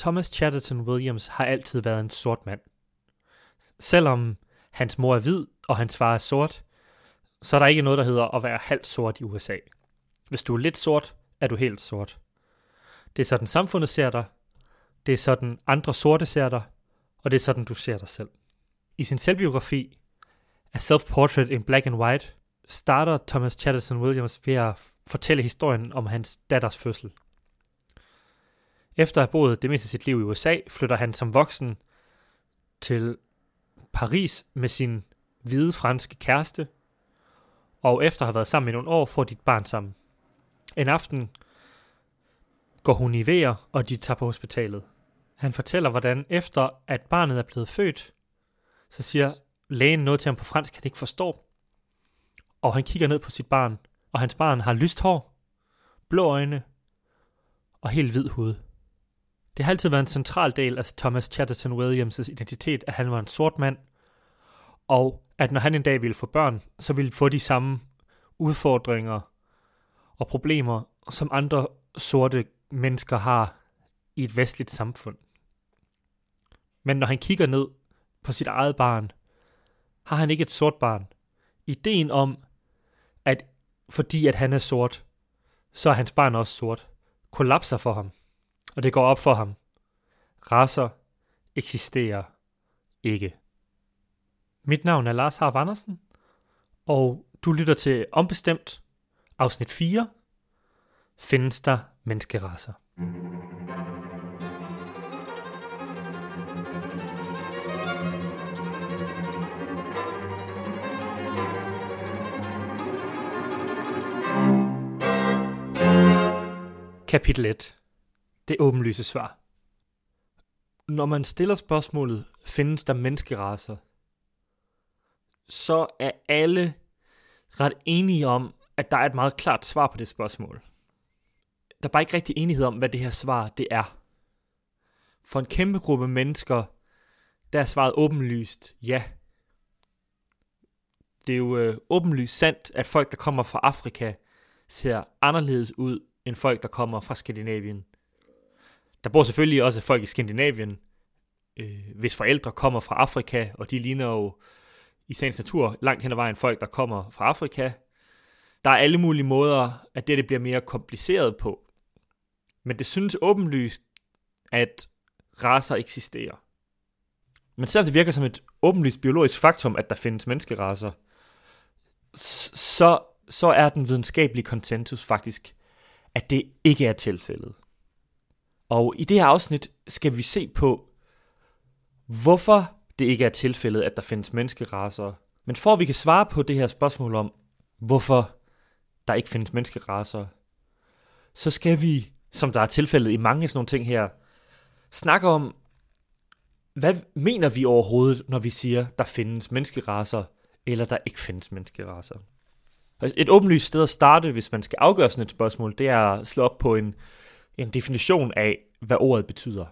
Thomas Chatterton Williams har altid været en sort mand. Selvom hans mor er hvid, og hans far er sort, så er der ikke noget, der hedder at være halvt sort i USA. Hvis du er lidt sort, er du helt sort. Det er sådan samfundet ser dig, det er sådan andre sorte ser dig, og det er sådan du ser dig selv. I sin selvbiografi, A Self-Portrait in Black and White, starter Thomas Chatterton Williams ved at fortælle historien om hans datters fødsel. Efter at have boet det meste af sit liv i USA, flytter han som voksen til Paris med sin hvide franske kæreste, og efter at have været sammen i nogle år, får de et barn sammen. En aften går hun i vejr, og de tager på hospitalet. Han fortæller, hvordan efter at barnet er blevet født, så siger lægen noget til ham på fransk, han ikke forstår. Og han kigger ned på sit barn, og hans barn har lyst hår, blå øjne og helt hvid hud. Det har altid været en central del af Thomas Chatterton Williams' identitet, at han var en sort mand, og at når han en dag ville få børn, så ville få de samme udfordringer og problemer, som andre sorte mennesker har i et vestligt samfund. Men når han kigger ned på sit eget barn, har han ikke et sort barn. Ideen om, at fordi at han er sort, så er hans barn også sort, kollapser for ham. Og det går op for ham. Rasser eksisterer ikke. Mit navn er Lars Harv Andersen, og du lytter til Ombestemt, afsnit 4. Findes der menneskerasser? Kapitel 1. Det åbenlyse svar. Når man stiller spørgsmålet, findes der menneskeraser, så er alle ret enige om, at der er et meget klart svar på det spørgsmål. Der er bare ikke rigtig enighed om, hvad det her svar det er. For en kæmpe gruppe mennesker, der er svaret åbenlyst ja. Det er jo øh, åbenlyst sandt, at folk, der kommer fra Afrika, ser anderledes ud end folk, der kommer fra Skandinavien. Der bor selvfølgelig også folk i Skandinavien, øh, hvis forældre kommer fra Afrika, og de ligner jo i sagens natur langt hen ad vejen folk, der kommer fra Afrika. Der er alle mulige måder, at det, det bliver mere kompliceret på. Men det synes åbenlyst, at raser eksisterer. Men selvom det virker som et åbenlyst biologisk faktum, at der findes menneskeraser, så, så er den videnskabelige konsensus faktisk, at det ikke er tilfældet. Og i det her afsnit skal vi se på, hvorfor det ikke er tilfældet, at der findes menneskeraser. Men for at vi kan svare på det her spørgsmål om, hvorfor der ikke findes menneskeraser, så skal vi, som der er tilfældet i mange af sådan nogle ting her, snakke om, hvad mener vi overhovedet, når vi siger, der findes menneskeraser, eller der ikke findes menneskeraser? Et åbenlyst sted at starte, hvis man skal afgøre sådan et spørgsmål, det er at slå op på en, en definition af, hvad ordet betyder.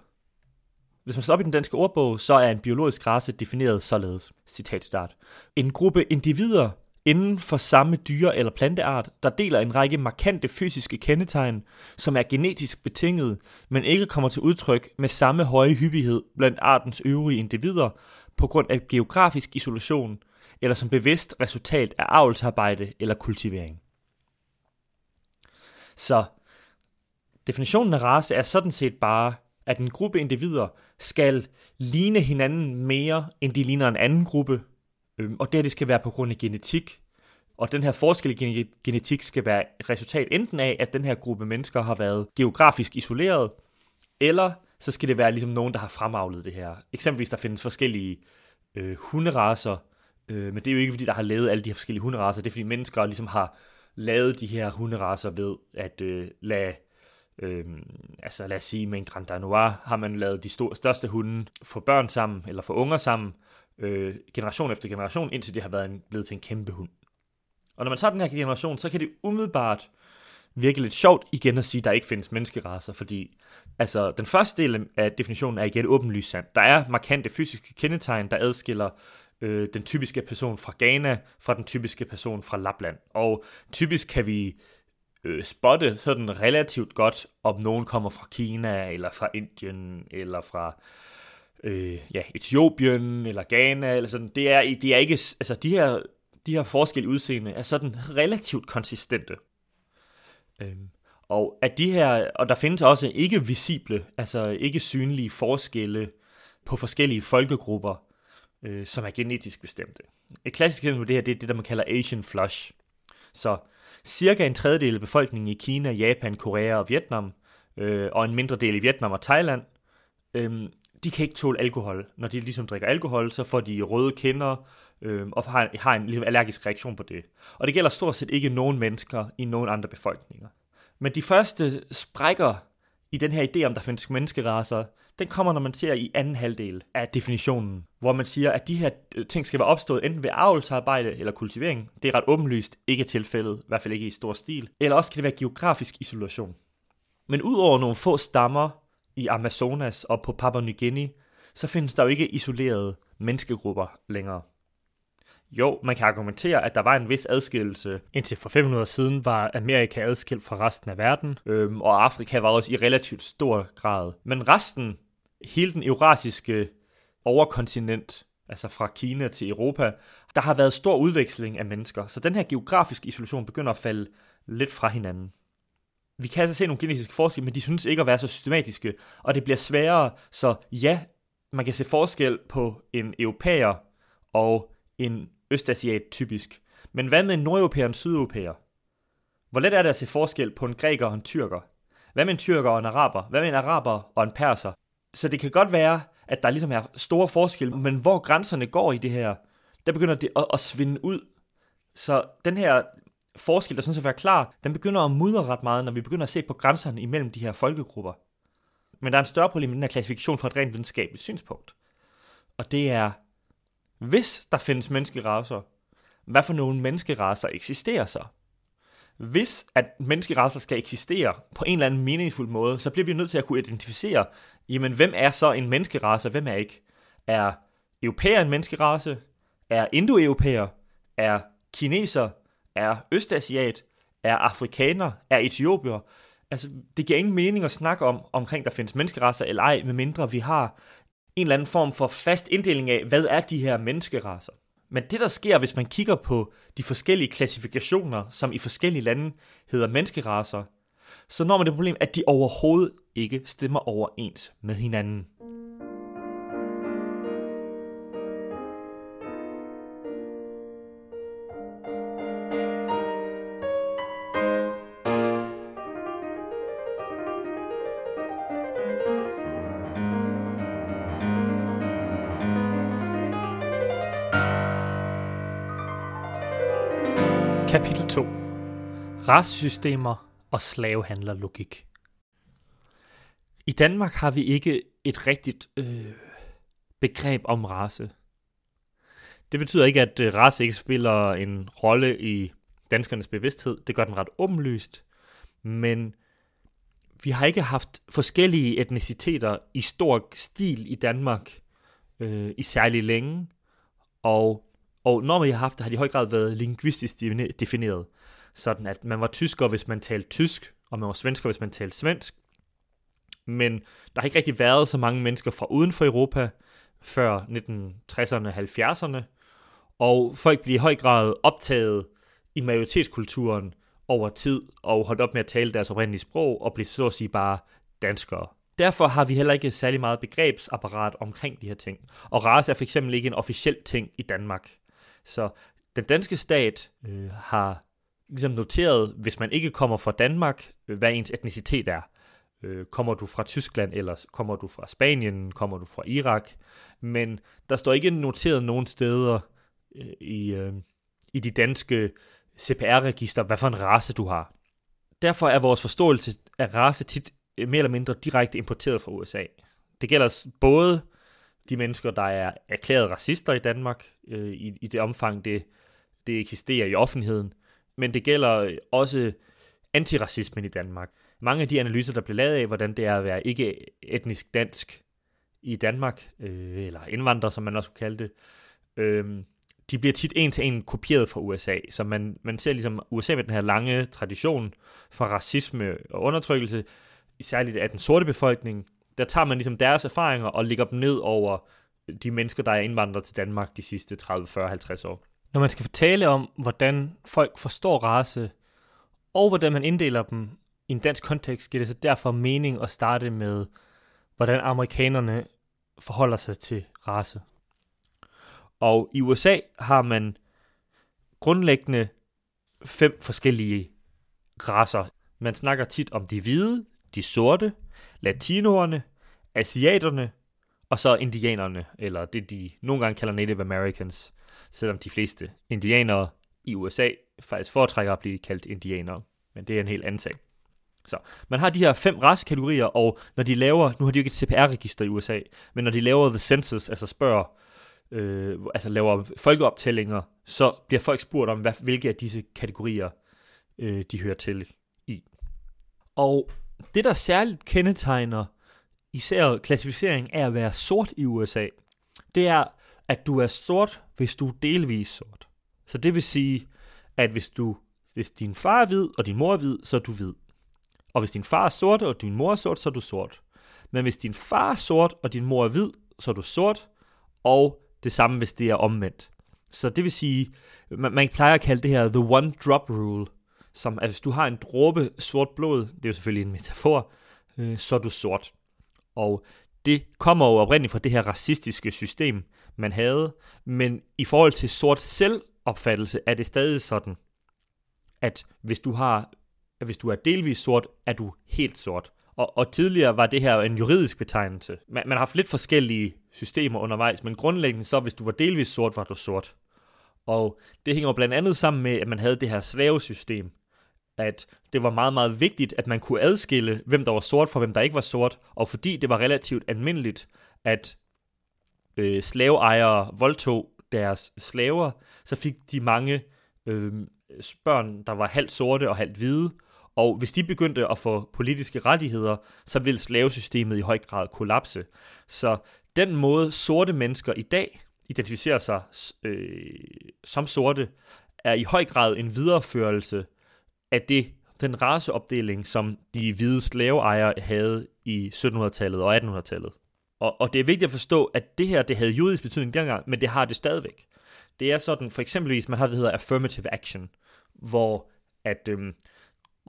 Hvis man slår op i den danske ordbog, så er en biologisk race defineret således. Citat start. En gruppe individer inden for samme dyre- eller planteart, der deler en række markante fysiske kendetegn, som er genetisk betinget, men ikke kommer til udtryk med samme høje hyppighed blandt artens øvrige individer på grund af geografisk isolation, eller som bevidst resultat af avlsarbejde eller kultivering. Så definitionen af race er sådan set bare, at en gruppe individer skal ligne hinanden mere, end de ligner en anden gruppe, øhm, og det, det skal være på grund af genetik. Og den her forskel i genetik skal være resultat enten af, at den her gruppe mennesker har været geografisk isoleret, eller så skal det være ligesom nogen, der har fremavlet det her. Eksempelvis der findes forskellige øh, hunderaser, øh, men det er jo ikke fordi, der har lavet alle de her forskellige hunderaser, det er fordi mennesker ligesom har lavet de her hunderaser ved at øh, lade Øhm, altså lad os sige, med en Grand Danois har man lavet de store, største hunde for børn sammen, eller for unger sammen, øh, generation efter generation, indtil det har været en, blevet til en kæmpe hund. Og når man tager den her generation, så kan det umiddelbart virke lidt sjovt igen at sige, at der ikke findes menneskeraser, fordi altså, den første del af definitionen er igen åbenlyst sand. Der er markante fysiske kendetegn, der adskiller øh, den typiske person fra Ghana fra den typiske person fra Lapland. Og typisk kan vi øh, spotte sådan relativt godt, om nogen kommer fra Kina, eller fra Indien, eller fra øh, ja, Etiopien, eller Ghana, eller sådan. Det er, det er ikke, altså de her, de her forskellige udseende er sådan relativt konsistente. Øhm, og at de her, og der findes også ikke visible, altså ikke synlige forskelle på forskellige folkegrupper, øh, som er genetisk bestemte. Et klassisk eksempel på det her, det er det, der man kalder Asian flush. Så cirka en tredjedel af befolkningen i Kina, Japan, Korea og Vietnam, øh, og en mindre del i Vietnam og Thailand, øh, de kan ikke tåle alkohol. Når de ligesom drikker alkohol, så får de røde kinder, øh, og har, har en ligesom allergisk reaktion på det. Og det gælder stort set ikke nogen mennesker i nogen andre befolkninger. Men de første sprækker i den her idé om, der findes menneskeraser, den kommer, når man ser i anden halvdel af definitionen, hvor man siger, at de her øh, ting skal være opstået enten ved avlsarbejde eller kultivering. Det er ret åbenlyst ikke tilfældet, i hvert fald ikke i stor stil. Eller også kan det være geografisk isolation. Men udover nogle få stammer i Amazonas og på Papua Ny Guinea, så findes der jo ikke isolerede menneskegrupper længere. Jo, man kan argumentere, at der var en vis adskillelse. Indtil for 500 år siden var Amerika adskilt fra resten af verden, øhm, og Afrika var også i relativt stor grad. Men resten, hele den eurasiske overkontinent, altså fra Kina til Europa, der har været stor udveksling af mennesker. Så den her geografiske isolation begynder at falde lidt fra hinanden. Vi kan altså se nogle genetiske forskelle, men de synes ikke at være så systematiske, og det bliver sværere, så ja, man kan se forskel på en europæer og en østasiat typisk. Men hvad med en nordeuropæer og en sydeuropæer? Hvor let er det at se forskel på en græker og en tyrker? Hvad med en tyrker og en araber? Hvad med en araber og en perser? Så det kan godt være, at der ligesom er store forskelle, men hvor grænserne går i det her, der begynder det at, at svinde ud. Så den her forskel, der synes at være klar, den begynder at mudre ret meget, når vi begynder at se på grænserne imellem de her folkegrupper. Men der er en større problem med den her klassifikation fra et rent videnskabeligt synspunkt. Og det er, hvis der findes menneskeraser, hvad for nogle menneskeraser eksisterer så? Hvis at menneskerasser skal eksistere på en eller anden meningsfuld måde, så bliver vi nødt til at kunne identificere, jamen hvem er så en menneskerace, og hvem er ikke? Er europæer en menneskerace? Er indoeuropæer? Er kineser? Er østasiat? Er afrikaner? Er etiopier? Altså, det giver ingen mening at snakke om, omkring der findes menneskerasser eller ej, medmindre vi har en eller anden form for fast inddeling af, hvad er de her menneskerasser? Men det, der sker, hvis man kigger på de forskellige klassifikationer, som i forskellige lande hedder menneskeraser, så når man det problem, at de overhovedet ikke stemmer overens med hinanden. Racesystemer og slavehandlerlogik. I Danmark har vi ikke et rigtigt øh, begreb om race. Det betyder ikke, at øh, race ikke spiller en rolle i danskernes bevidsthed. Det gør den ret åbenlyst. Men vi har ikke haft forskellige etniciteter i stor stil i Danmark øh, i særlig længe. Og og når vi har haft det, har de i høj grad været linguistisk defineret. Sådan at man var tysker, hvis man talte tysk, og man var svensker, hvis man talte svensk. Men der har ikke rigtig været så mange mennesker fra uden for Europa før 1960'erne og 70'erne. Og folk bliver i høj grad optaget i majoritetskulturen over tid, og holdt op med at tale deres oprindelige sprog, og blive så at sige bare danskere. Derfor har vi heller ikke særlig meget begrebsapparat omkring de her ting. Og race er for eksempel ikke en officiel ting i Danmark. Så den danske stat øh, har ligesom noteret, hvis man ikke kommer fra Danmark, øh, hvad ens etnicitet er. Øh, kommer du fra Tyskland, eller kommer du fra Spanien, kommer du fra Irak. Men der står ikke noteret nogen steder øh, i, øh, i de danske CPR-register, hvad for en race du har. Derfor er vores forståelse af race tit øh, mere eller mindre direkte importeret fra USA. Det gælder både de mennesker, der er erklæret racister i Danmark, øh, i, i det omfang, det, det eksisterer i offentligheden. Men det gælder øh, også antiracismen i Danmark. Mange af de analyser, der bliver lavet af, hvordan det er at være ikke etnisk dansk i Danmark, øh, eller indvandrer, som man også kunne kalde det, øh, de bliver tit en til en kopieret fra USA. Så man, man ser ligesom USA med den her lange tradition for racisme og undertrykkelse, særligt af den sorte befolkning. Der tager man ligesom deres erfaringer og lægger dem ned over de mennesker, der er indvandret til Danmark de sidste 30, 40, 50 år. Når man skal fortælle om, hvordan folk forstår race, og hvordan man inddeler dem i en dansk kontekst, giver det så derfor mening at starte med, hvordan amerikanerne forholder sig til race. Og i USA har man grundlæggende fem forskellige raser. Man snakker tit om de hvide, de sorte, latinoerne, asiaterne og så indianerne, eller det de nogle gange kalder Native Americans, selvom de fleste indianere i USA faktisk foretrækker at blive kaldt indianere. Men det er en helt anden sag. Så man har de her fem racekategorier, og når de laver, nu har de jo ikke et CPR-register i USA, men når de laver The Census, altså spørger, øh, altså laver folkeoptællinger, så bliver folk spurgt om, hvad, hvilke af disse kategorier øh, de hører til i. Og det, der særligt kendetegner især klassificering af at være sort i USA, det er, at du er sort, hvis du er delvis sort. Så det vil sige, at hvis du hvis din far er hvid, og din mor er hvid, så er du hvid. Og hvis din far er sort, og din mor er sort, så er du sort. Men hvis din far er sort, og din mor er hvid, så er du sort. Og det samme, hvis det er omvendt. Så det vil sige, man, man plejer at kalde det her the one drop rule, som at hvis du har en dråbe sort blod, det er jo selvfølgelig en metafor, øh, så er du sort. Og det kommer jo oprindeligt fra det her racistiske system, man havde, men i forhold til sort selvopfattelse er det stadig sådan, at hvis du har at hvis du er delvis sort, er du helt sort. Og, og tidligere var det her en juridisk betegnelse. Man, man har haft lidt forskellige systemer undervejs, men grundlæggende så, hvis du var delvis sort, var du sort. Og det hænger blandt andet sammen med, at man havde det her slavesystem, at det var meget, meget vigtigt, at man kunne adskille, hvem der var sort fra hvem der ikke var sort, og fordi det var relativt almindeligt, at øh, slaveejere voldtog deres slaver, så fik de mange øh, børn, der var halvt sorte og halvt hvide, og hvis de begyndte at få politiske rettigheder, så ville slavesystemet i høj grad kollapse. Så den måde sorte mennesker i dag identificerer sig øh, som sorte, er i høj grad en videreførelse at det, den raceopdeling, som de hvide slaveejere havde i 1700-tallet og 1800-tallet. Og, og det er vigtigt at forstå, at det her det havde juridisk betydning dengang, men det har det stadigvæk. Det er sådan, for eksempelvis, man har det, der hedder affirmative action, hvor at øhm,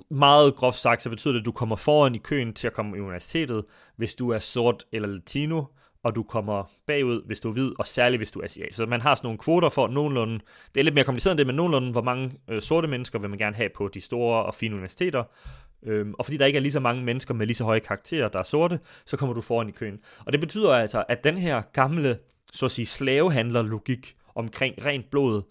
meget groft sagt, så betyder det, at du kommer foran i køen til at komme i universitetet, hvis du er sort eller latino, og du kommer bagud, hvis du er hvid, og særligt hvis du er asiat. Så man har sådan nogle kvoter for nogenlunde, det er lidt mere kompliceret end det, men nogenlunde, hvor mange øh, sorte mennesker vil man gerne have på de store og fine universiteter. Øhm, og fordi der ikke er lige så mange mennesker med lige så høje karakterer, der er sorte, så kommer du foran i køen. Og det betyder altså, at den her gamle, så at sige, slavehandler-logik omkring rent blod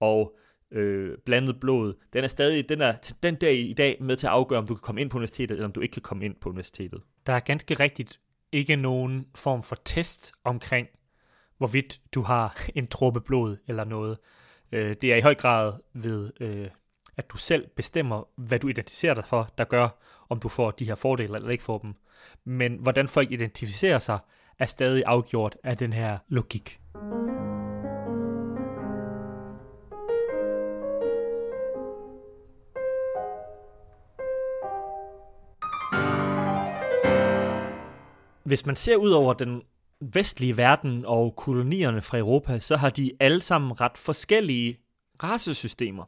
og øh, blandet blod, den er stadig, den er den der i dag med til at afgøre, om du kan komme ind på universitetet, eller om du ikke kan komme ind på universitetet. Der er ganske rigtigt ikke nogen form for test omkring, hvorvidt du har en dråbe blod eller noget. Øh, det er i høj grad ved, øh, at du selv bestemmer, hvad du identificerer dig for, der gør, om du får de her fordele eller ikke får dem. Men hvordan folk identificerer sig, er stadig afgjort af den her logik. Hvis man ser ud over den vestlige verden og kolonierne fra Europa, så har de alle sammen ret forskellige racesystemer.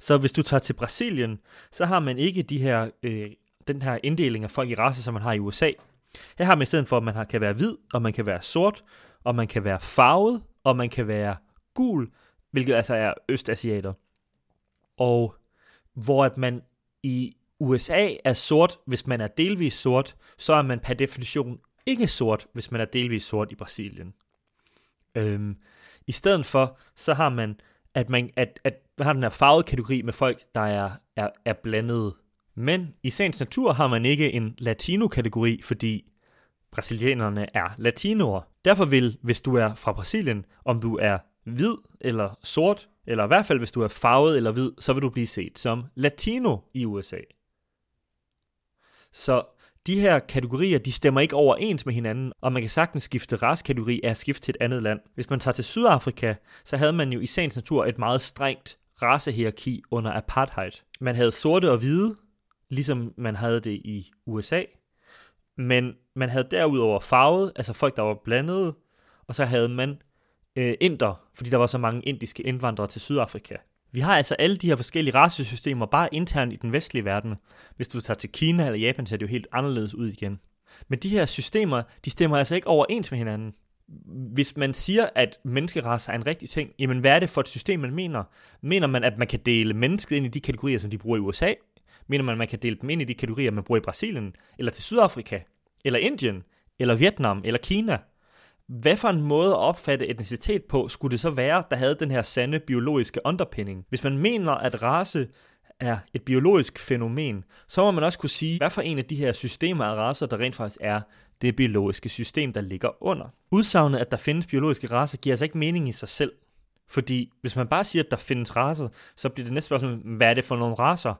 Så hvis du tager til Brasilien, så har man ikke de her, øh, den her inddeling af folk i race, som man har i USA. Her har man i stedet for, at man kan være hvid, og man kan være sort, og man kan være farvet, og man kan være gul, hvilket altså er østasiater. Og hvor at man i USA er sort, hvis man er delvis sort, så er man per definition ikke sort, hvis man er delvis sort i Brasilien. Øhm, I stedet for, så har man, at man, at, at man har den her farvede kategori med folk, der er, er, er blandet. Men i sagens natur har man ikke en latino-kategori, fordi brasilianerne er latinoer. Derfor vil, hvis du er fra Brasilien, om du er hvid eller sort, eller i hvert fald hvis du er farvet eller hvid, så vil du blive set som latino i USA. Så de her kategorier, de stemmer ikke overens med hinanden, og man kan sagtens skifte raskategori af at skifte til et andet land. Hvis man tager til Sydafrika, så havde man jo i sagens natur et meget strengt racehierarki under apartheid. Man havde sorte og hvide, ligesom man havde det i USA, men man havde derudover farvet, altså folk, der var blandede, og så havde man øh, inder, fordi der var så mange indiske indvandrere til Sydafrika. Vi har altså alle de her forskellige racesystemer bare internt i den vestlige verden. Hvis du tager til Kina eller Japan, ser det jo helt anderledes ud igen. Men de her systemer, de stemmer altså ikke overens med hinanden. Hvis man siger, at menneskerace er en rigtig ting, jamen hvad er det for et system, man mener? Mener man, at man kan dele mennesket ind i de kategorier, som de bruger i USA? Mener man, at man kan dele dem ind i de kategorier, man bruger i Brasilien? Eller til Sydafrika? Eller Indien? Eller Vietnam? Eller Kina? Hvad for en måde at opfatte etnicitet på skulle det så være, der havde den her sande biologiske underpinning? Hvis man mener, at race er et biologisk fænomen, så må man også kunne sige, hvad for en af de her systemer af racer, der rent faktisk er det biologiske system, der ligger under. Udsagnet, at der findes biologiske racer, giver altså ikke mening i sig selv. Fordi hvis man bare siger, at der findes raser, så bliver det næste spørgsmål, hvad er det for nogle racer?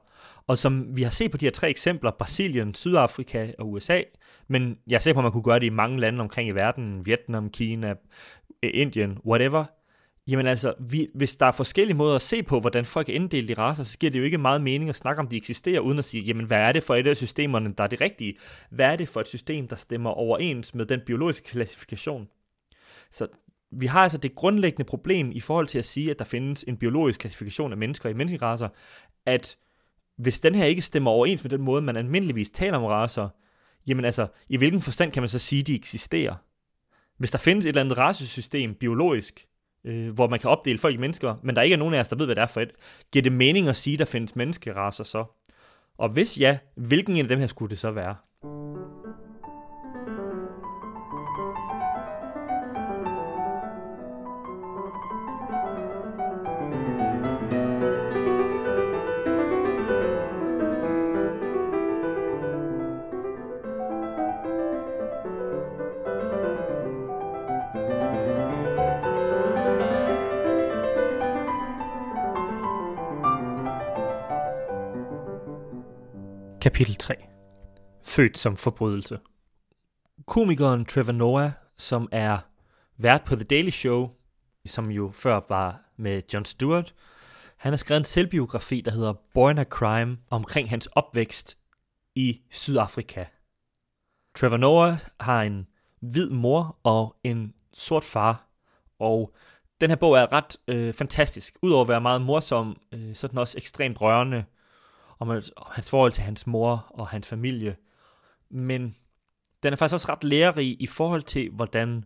Og som vi har set på de her tre eksempler, Brasilien, Sydafrika og USA, men jeg ser på, at man kunne gøre det i mange lande omkring i verden, Vietnam, Kina, Indien, whatever, Jamen altså, vi, hvis der er forskellige måder at se på, hvordan folk er inddelt i racer, så giver det jo ikke meget mening at snakke om, de eksisterer, uden at sige, jamen hvad er det for et af systemerne, der er det rigtige? Hvad er det for et system, der stemmer overens med den biologiske klassifikation? Så vi har altså det grundlæggende problem i forhold til at sige, at der findes en biologisk klassifikation af mennesker i menneskeracer, at hvis den her ikke stemmer overens med den måde, man almindeligvis taler om racer, jamen altså, i hvilken forstand kan man så sige, de eksisterer? Hvis der findes et eller andet racesystem biologisk, øh, hvor man kan opdele folk i mennesker, men der ikke er nogen af os, der ved, hvad det er for et, giver det mening at sige, der findes menneskeraser så? Og hvis ja, hvilken en af dem her skulle det så være? Kapitel 3 Født som forbrydelse Komikeren Trevor Noah, som er vært på The Daily Show, som jo før var med Jon Stewart, han har skrevet en selvbiografi, der hedder Born a Crime, omkring hans opvækst i Sydafrika. Trevor Noah har en hvid mor og en sort far, og den her bog er ret øh, fantastisk. Udover at være meget morsom, øh, så er den også ekstremt rørende om hans forhold til hans mor og hans familie. Men den er faktisk også ret lærerig i forhold til, hvordan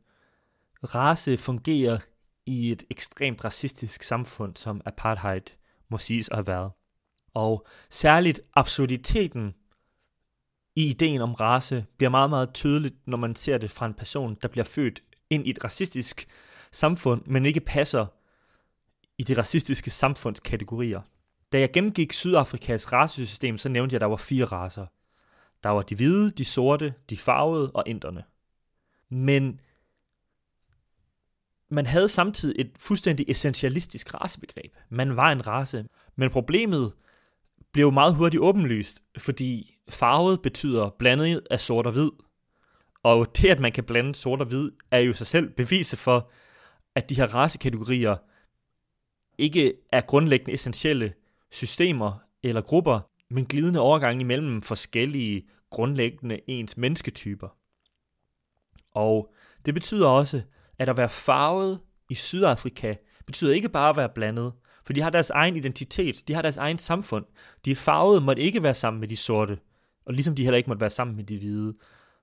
race fungerer i et ekstremt racistisk samfund, som apartheid må siges at have været. Og særligt absurditeten i ideen om race bliver meget, meget tydeligt, når man ser det fra en person, der bliver født ind i et racistisk samfund, men ikke passer i de racistiske samfundskategorier. Da jeg gennemgik Sydafrikas racesystem, så nævnte jeg, at der var fire racer. Der var de hvide, de sorte, de farvede og inderne. Men man havde samtidig et fuldstændig essentialistisk racebegreb. Man var en race. Men problemet blev meget hurtigt åbenlyst, fordi farvet betyder blandet af sort og hvid. Og det, at man kan blande sort og hvid, er jo sig selv beviset for, at de her racekategorier ikke er grundlæggende essentielle systemer eller grupper, men glidende overgang imellem forskellige grundlæggende ens mennesketyper. Og det betyder også, at at være farvet i Sydafrika betyder ikke bare at være blandet, for de har deres egen identitet, de har deres egen samfund. De farvede måtte ikke være sammen med de sorte, og ligesom de heller ikke måtte være sammen med de hvide.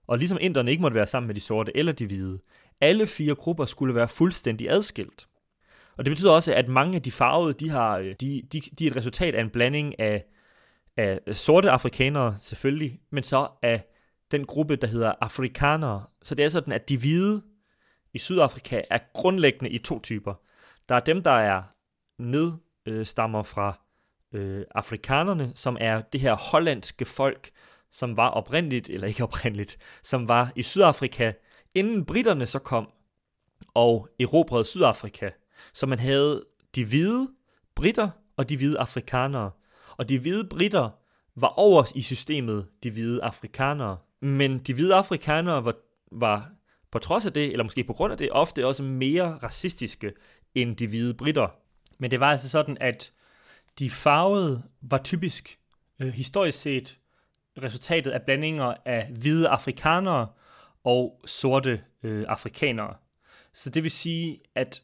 Og ligesom inderne ikke måtte være sammen med de sorte eller de hvide. Alle fire grupper skulle være fuldstændig adskilt. Og det betyder også, at mange af de farvede, de, har, øh, de, de, de er et resultat af en blanding af, af sorte afrikanere selvfølgelig, men så af den gruppe, der hedder afrikanere. Så det er sådan, at de hvide i Sydafrika er grundlæggende i to typer. Der er dem, der er nedstammer fra øh, afrikanerne, som er det her hollandske folk, som var oprindeligt, eller ikke oprindeligt, som var i Sydafrika, inden britterne så kom og erobrede Sydafrika. Så man havde de hvide britter og de hvide afrikanere. Og de hvide britter var over i systemet de hvide afrikanere. Men de hvide afrikanere var, var på trods af det, eller måske på grund af det, ofte også mere racistiske end de hvide britter. Men det var altså sådan, at de farvede var typisk øh, historisk set resultatet af blandinger af hvide afrikanere og sorte øh, afrikanere. Så det vil sige, at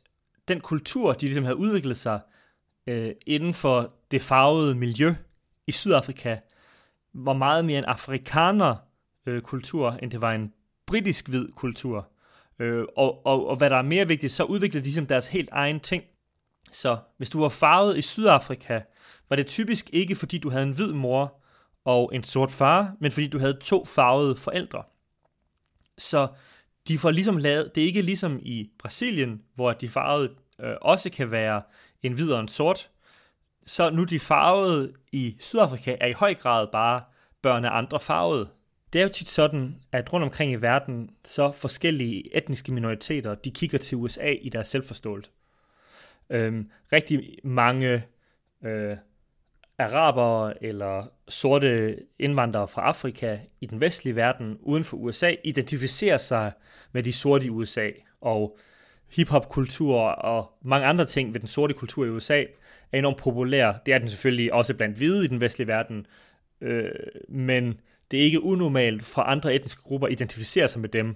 den kultur, de ligesom havde udviklet sig øh, inden for det farvede miljø i Sydafrika, var meget mere en afrikaner øh, kultur, end det var en britisk hvid kultur. Øh, og, og, og hvad der er mere vigtigt, så udviklede de ligesom deres helt egen ting. Så hvis du var farvet i Sydafrika, var det typisk ikke fordi du havde en hvid mor og en sort far, men fordi du havde to farvede forældre. Så de får ligesom lavet, det er ikke ligesom i Brasilien, hvor de farvede øh, også kan være en hvid og en sort. Så nu de farvede i Sydafrika er i høj grad bare børn af andre farvede. Det er jo tit sådan, at rundt omkring i verden, så forskellige etniske minoriteter, de kigger til USA i deres selvforståelse. Øhm, rigtig mange øh, arabere eller sorte indvandrere fra Afrika i den vestlige verden uden for USA identificerer sig med de sorte i USA, og hiphop-kultur og mange andre ting ved den sorte kultur i USA er enormt populær. Det er den selvfølgelig også blandt hvide i den vestlige verden, øh, men det er ikke unormalt for andre etniske grupper at identificere sig med dem.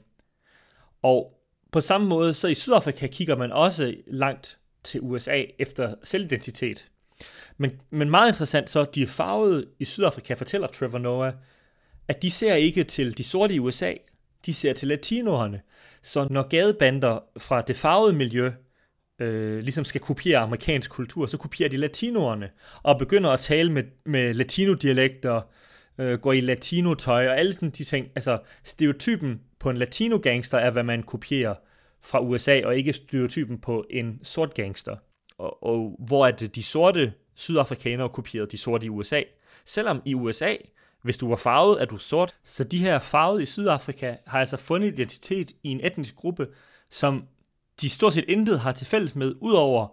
Og på samme måde, så i Sydafrika kigger man også langt til USA efter selvidentitet. Men, men meget interessant så, de farvede i Sydafrika, fortæller Trevor Noah, at de ser ikke til de sorte i USA, de ser til latinoerne. Så når gadebander fra det farvede miljø øh, ligesom skal kopiere amerikansk kultur, så kopierer de latinoerne og begynder at tale med, med latino-dialekter, øh, går i latinotøj og alle sådan de ting. Altså stereotypen på en latino-gangster er, hvad man kopierer fra USA, og ikke stereotypen på en sort gangster. Og, og hvor at de sorte sydafrikanere kopierede de sorte i USA. Selvom i USA, hvis du var farvet, er du sort. Så de her farvede i Sydafrika har altså fundet identitet i en etnisk gruppe, som de stort set intet har til fælles med, udover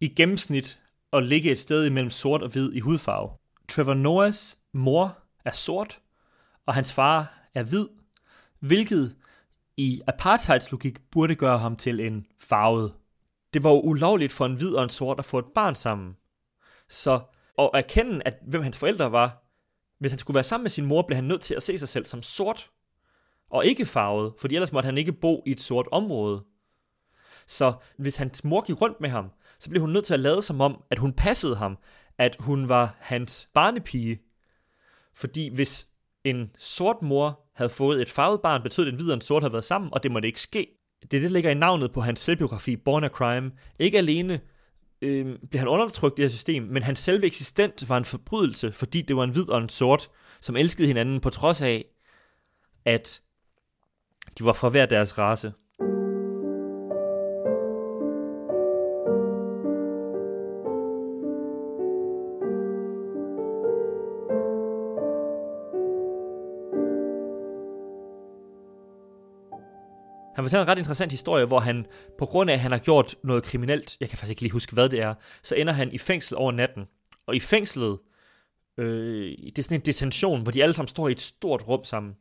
i gennemsnit at ligge et sted imellem sort og hvid i hudfarve. Trevor Noahs mor er sort, og hans far er hvid, hvilket i apartheidslogik burde gøre ham til en farvet. Det var jo ulovligt for en hvid og en sort at få et barn sammen. Så at erkende, at hvem hans forældre var, hvis han skulle være sammen med sin mor, blev han nødt til at se sig selv som sort, og ikke farvet, fordi ellers måtte han ikke bo i et sort område. Så hvis hans mor gik rundt med ham, så blev hun nødt til at lade som om, at hun passede ham, at hun var hans barnepige. Fordi hvis en sort mor havde fået et farvet barn, betød det, at en hvid og en sort havde været sammen, og det måtte ikke ske. Det er det, der ligger i navnet på hans selvbiografi, Born a Crime. Ikke alene øh, blev han undertrykt i det her system, men hans selve eksistens var en forbrydelse, fordi det var en hvid og en sort, som elskede hinanden på trods af, at de var fra hver deres race. Han fortæller en ret interessant historie, hvor han, på grund af, at han har gjort noget kriminelt, jeg kan faktisk ikke lige huske, hvad det er, så ender han i fængsel over natten. Og i fængslet, øh, det er sådan en detention, hvor de alle sammen står i et stort rum sammen.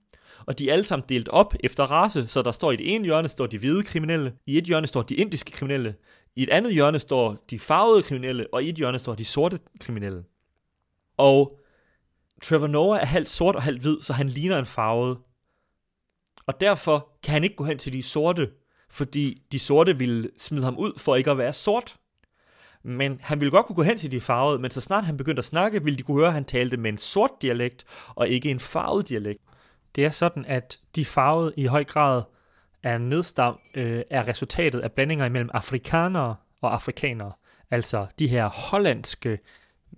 Og de er alle sammen delt op efter race, så der står i det ene hjørne står de hvide kriminelle, i et hjørne står de indiske kriminelle, i et andet hjørne står de farvede kriminelle, og i et hjørne står de sorte kriminelle. Og Trevor Noah er halvt sort og halvt hvid, så han ligner en farvet. Og derfor kan han ikke gå hen til de sorte, fordi de sorte ville smide ham ud for ikke at være sort. Men han ville godt kunne gå hen til de farvede, men så snart han begyndte at snakke, ville de kunne høre, at han talte med en sort dialekt, og ikke en farvet dialekt. Det er sådan, at de farvede i høj grad er nedstam, øh, er resultatet af blandinger imellem afrikanere og afrikanere. Altså de her hollandske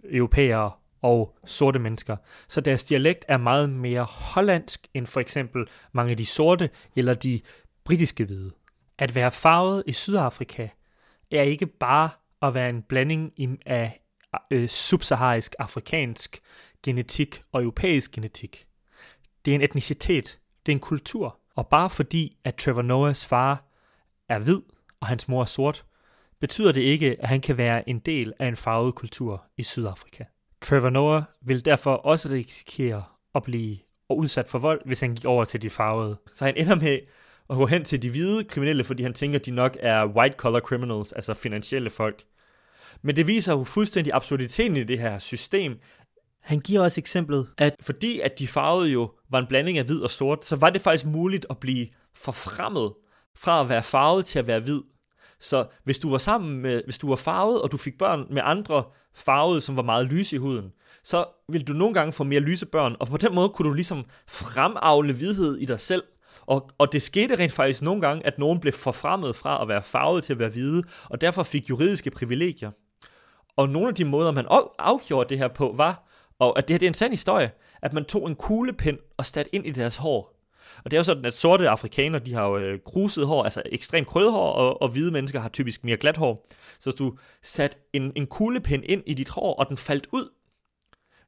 europæere og sorte mennesker. Så deres dialekt er meget mere hollandsk end for eksempel mange af de sorte eller de britiske hvide. At være farvet i Sydafrika er ikke bare at være en blanding af øh, subsaharisk afrikansk genetik og europæisk genetik. Det er en etnicitet, det er en kultur, og bare fordi, at Trevor Noahs far er hvid og hans mor er sort, betyder det ikke, at han kan være en del af en farvet kultur i Sydafrika. Trevor Noah vil derfor også risikere at blive udsat for vold, hvis han gik over til de farvede. Så han ender med at gå hen til de hvide kriminelle, fordi han tænker, at de nok er white-collar criminals, altså finansielle folk. Men det viser jo fuldstændig absurditeten i det her system. Han giver også eksemplet, at fordi at de farvede jo var en blanding af hvid og sort, så var det faktisk muligt at blive forfremmet fra at være farvet til at være hvid. Så hvis du var sammen med, hvis du var farvet, og du fik børn med andre farvede, som var meget lyse i huden, så ville du nogle gange få mere lyse børn, og på den måde kunne du ligesom fremavle hvidhed i dig selv. Og, og det skete rent faktisk nogle gange, at nogen blev forfremmet fra at være farvet til at være hvide, og derfor fik juridiske privilegier. Og nogle af de måder, man afgjorde det her på, var, og at det her det er en sand historie, at man tog en kuglepind og satte ind i deres hår. Og det er jo sådan, at sorte afrikanere, de har jo øh, kruset hår, altså ekstremt krødhår, og, og hvide mennesker har typisk mere glat hår. Så hvis du satte en, en kuglepen ind i dit hår, og den faldt ud,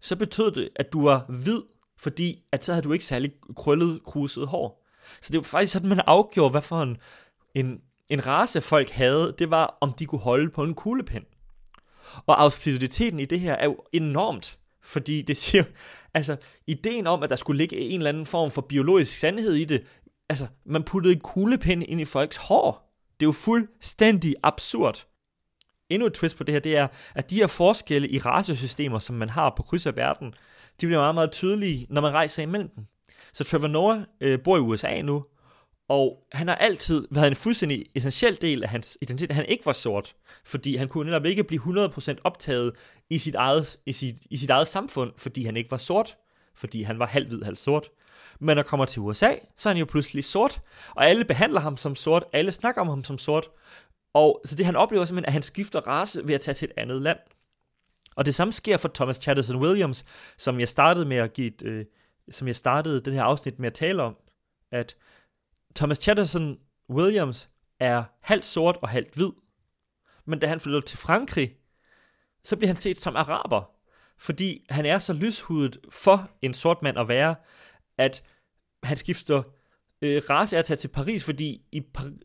så betød det, at du var hvid, fordi at så havde du ikke særlig krøllet, kruset hår. Så det var faktisk sådan, man afgjorde, hvad for en, en, en race folk havde, det var, om de kunne holde på en kuglepen. Og absurditeten i det her er jo enormt, fordi det siger, altså, ideen om, at der skulle ligge en eller anden form for biologisk sandhed i det, altså, man puttede en kuglepind ind i folks hår. Det er jo fuldstændig absurd. Endnu et twist på det her, det er, at de her forskelle i racesystemer, som man har på kryds af verden, de bliver meget, meget tydelige, når man rejser imellem dem. Så Trevor Noah øh, bor i USA nu, og han har altid været en fuldstændig essentiel del af hans identitet, at han ikke var sort, fordi han kunne netop ikke blive 100% optaget i sit, eget, i, sit, i sit eget samfund, fordi han ikke var sort, fordi han var halv hvid, halv sort. Men når kommer til USA, så er han jo pludselig sort, og alle behandler ham som sort, alle snakker om ham som sort, og så det han oplever simpelthen, at han skifter race ved at tage til et andet land. Og det samme sker for Thomas Chatterton Williams, som jeg startede med at give et, øh, som jeg startede det her afsnit med at tale om, at Thomas Chatterton Williams er halvt sort og halvt hvid. Men da han flytter til Frankrig, så bliver han set som araber, fordi han er så lyshudet for en sort mand at være, at han skifter øh, race at tage til Paris, fordi i,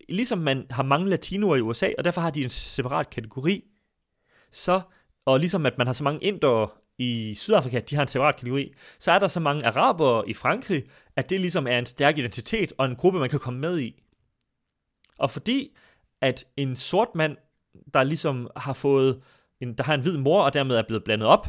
ligesom man har mange latinoer i USA, og derfor har de en separat kategori, så, og ligesom at man har så mange indere i Sydafrika, de har en separat kategori, så er der så mange arabere i Frankrig, at det ligesom er en stærk identitet og en gruppe, man kan komme med i. Og fordi at en sort mand, der ligesom har fået, en, der har en hvid mor og dermed er blevet blandet op,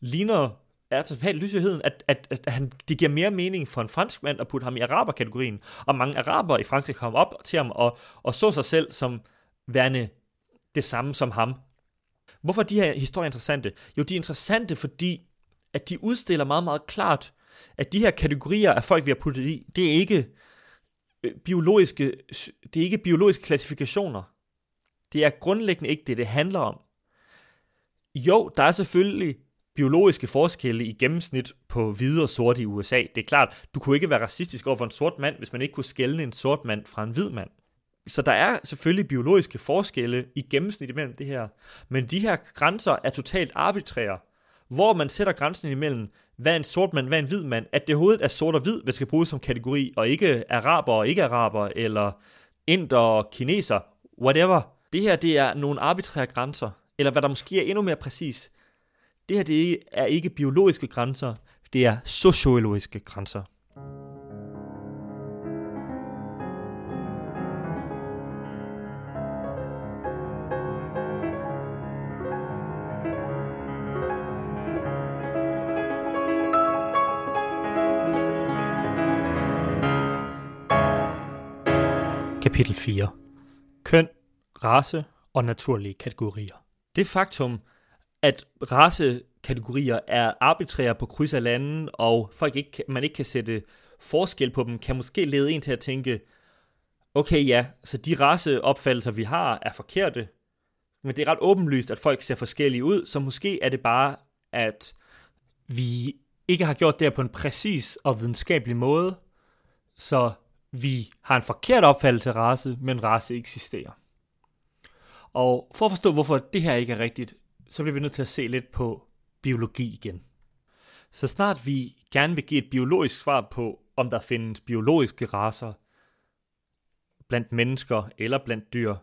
ligner er totalt lysigheden, at, at, at han, det giver mere mening for en fransk mand at putte ham i araberkategorien. Og mange araber i Frankrig kom op til ham og, og så sig selv som værende det samme som ham. Hvorfor er de her historier interessante? Jo, de er interessante, fordi at de udstiller meget, meget klart, at de her kategorier af folk, vi har puttet i, det er ikke øh, biologiske, det er ikke biologiske klassifikationer. Det er grundlæggende ikke det, det handler om. Jo, der er selvfølgelig biologiske forskelle i gennemsnit på hvide og sorte i USA. Det er klart, du kunne ikke være racistisk over for en sort mand, hvis man ikke kunne skelne en sort mand fra en hvid mand. Så der er selvfølgelig biologiske forskelle i gennemsnit imellem det her, men de her grænser er totalt arbitrære. Hvor man sætter grænsen imellem, hvad en sort mand, hvad en hvid mand, at det hovedet er sort og hvid, hvad skal bruges som kategori, og ikke araber og ikke araber, eller inder og kineser, whatever. Det her, det er nogle arbitrære grænser, eller hvad der måske er endnu mere præcis, det her det er ikke biologiske grænser, det er sociologiske grænser. Kapitel 4. Køn, race og naturlige kategorier. Det faktum, at racekategorier er arbitrære på kryds af landen, og folk ikke, man ikke kan sætte forskel på dem, kan måske lede en til at tænke, okay ja, så de raceopfattelser, vi har, er forkerte, men det er ret åbenlyst, at folk ser forskellige ud, så måske er det bare, at vi ikke har gjort det her på en præcis og videnskabelig måde, så vi har en forkert opfattelse af race, men race eksisterer. Og for at forstå, hvorfor det her ikke er rigtigt, så bliver vi nødt til at se lidt på biologi igen. Så snart vi gerne vil give et biologisk svar på, om der findes biologiske raser blandt mennesker eller blandt dyr,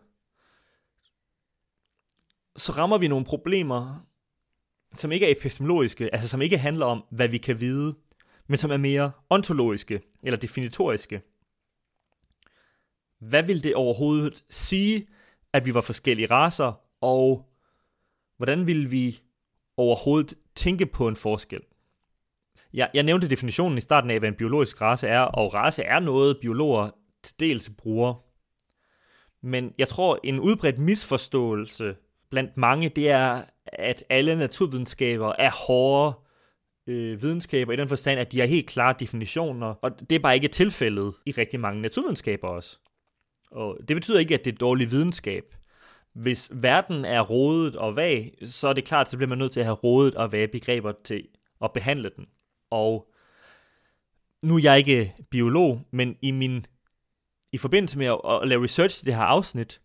så rammer vi nogle problemer, som ikke er epistemologiske, altså som ikke handler om, hvad vi kan vide, men som er mere ontologiske eller definitoriske. Hvad vil det overhovedet sige, at vi var forskellige raser, og hvordan vil vi overhovedet tænke på en forskel? Jeg, jeg nævnte definitionen i starten af, hvad en biologisk race er, og race er noget, biologer til dels bruger. Men jeg tror, en udbredt misforståelse blandt mange, det er, at alle naturvidenskaber er hårde øh, videnskaber i den forstand, at de har helt klare definitioner, og det er bare ikke tilfældet i rigtig mange naturvidenskaber også. Og det betyder ikke, at det er dårlig videnskab. Hvis verden er rodet og vag, så er det klart, så bliver man nødt til at have rodet og vage begreber til at behandle den. Og nu er jeg ikke biolog, men i min i forbindelse med at, at lave research til det her afsnit,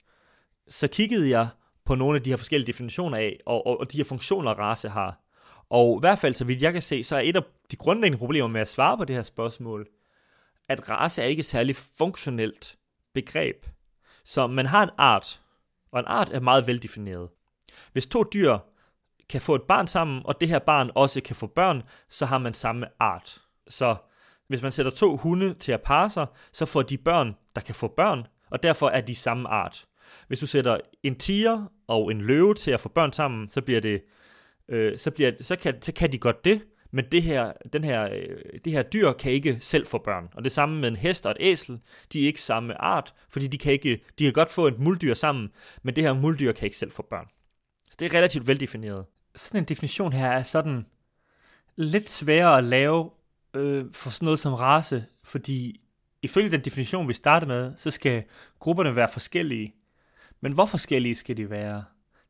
så kiggede jeg på nogle af de her forskellige definitioner af, og, og, og de her funktioner, race har. Og i hvert fald, så vidt jeg kan se, så er et af de grundlæggende problemer med at svare på det her spørgsmål, at race er ikke særlig funktionelt begreb. Så man har en art, og en art er meget veldefineret. Hvis to dyr kan få et barn sammen, og det her barn også kan få børn, så har man samme art. Så hvis man sætter to hunde til at parre sig, så får de børn, der kan få børn, og derfor er de samme art. Hvis du sætter en tiger og en løve til at få børn sammen, så bliver det, øh, så, bliver, så, kan, så kan de godt det, men det her, den her, øh, det her dyr kan ikke selv få børn. Og det samme med en hest og et æsel, de er ikke samme art, fordi de kan, ikke, de kan godt få et muldyr sammen, men det her muldyr kan ikke selv få børn. Så det er relativt veldefineret. Sådan en definition her er sådan lidt sværere at lave øh, for sådan noget som race, fordi ifølge den definition, vi startede med, så skal grupperne være forskellige. Men hvor forskellige skal de være?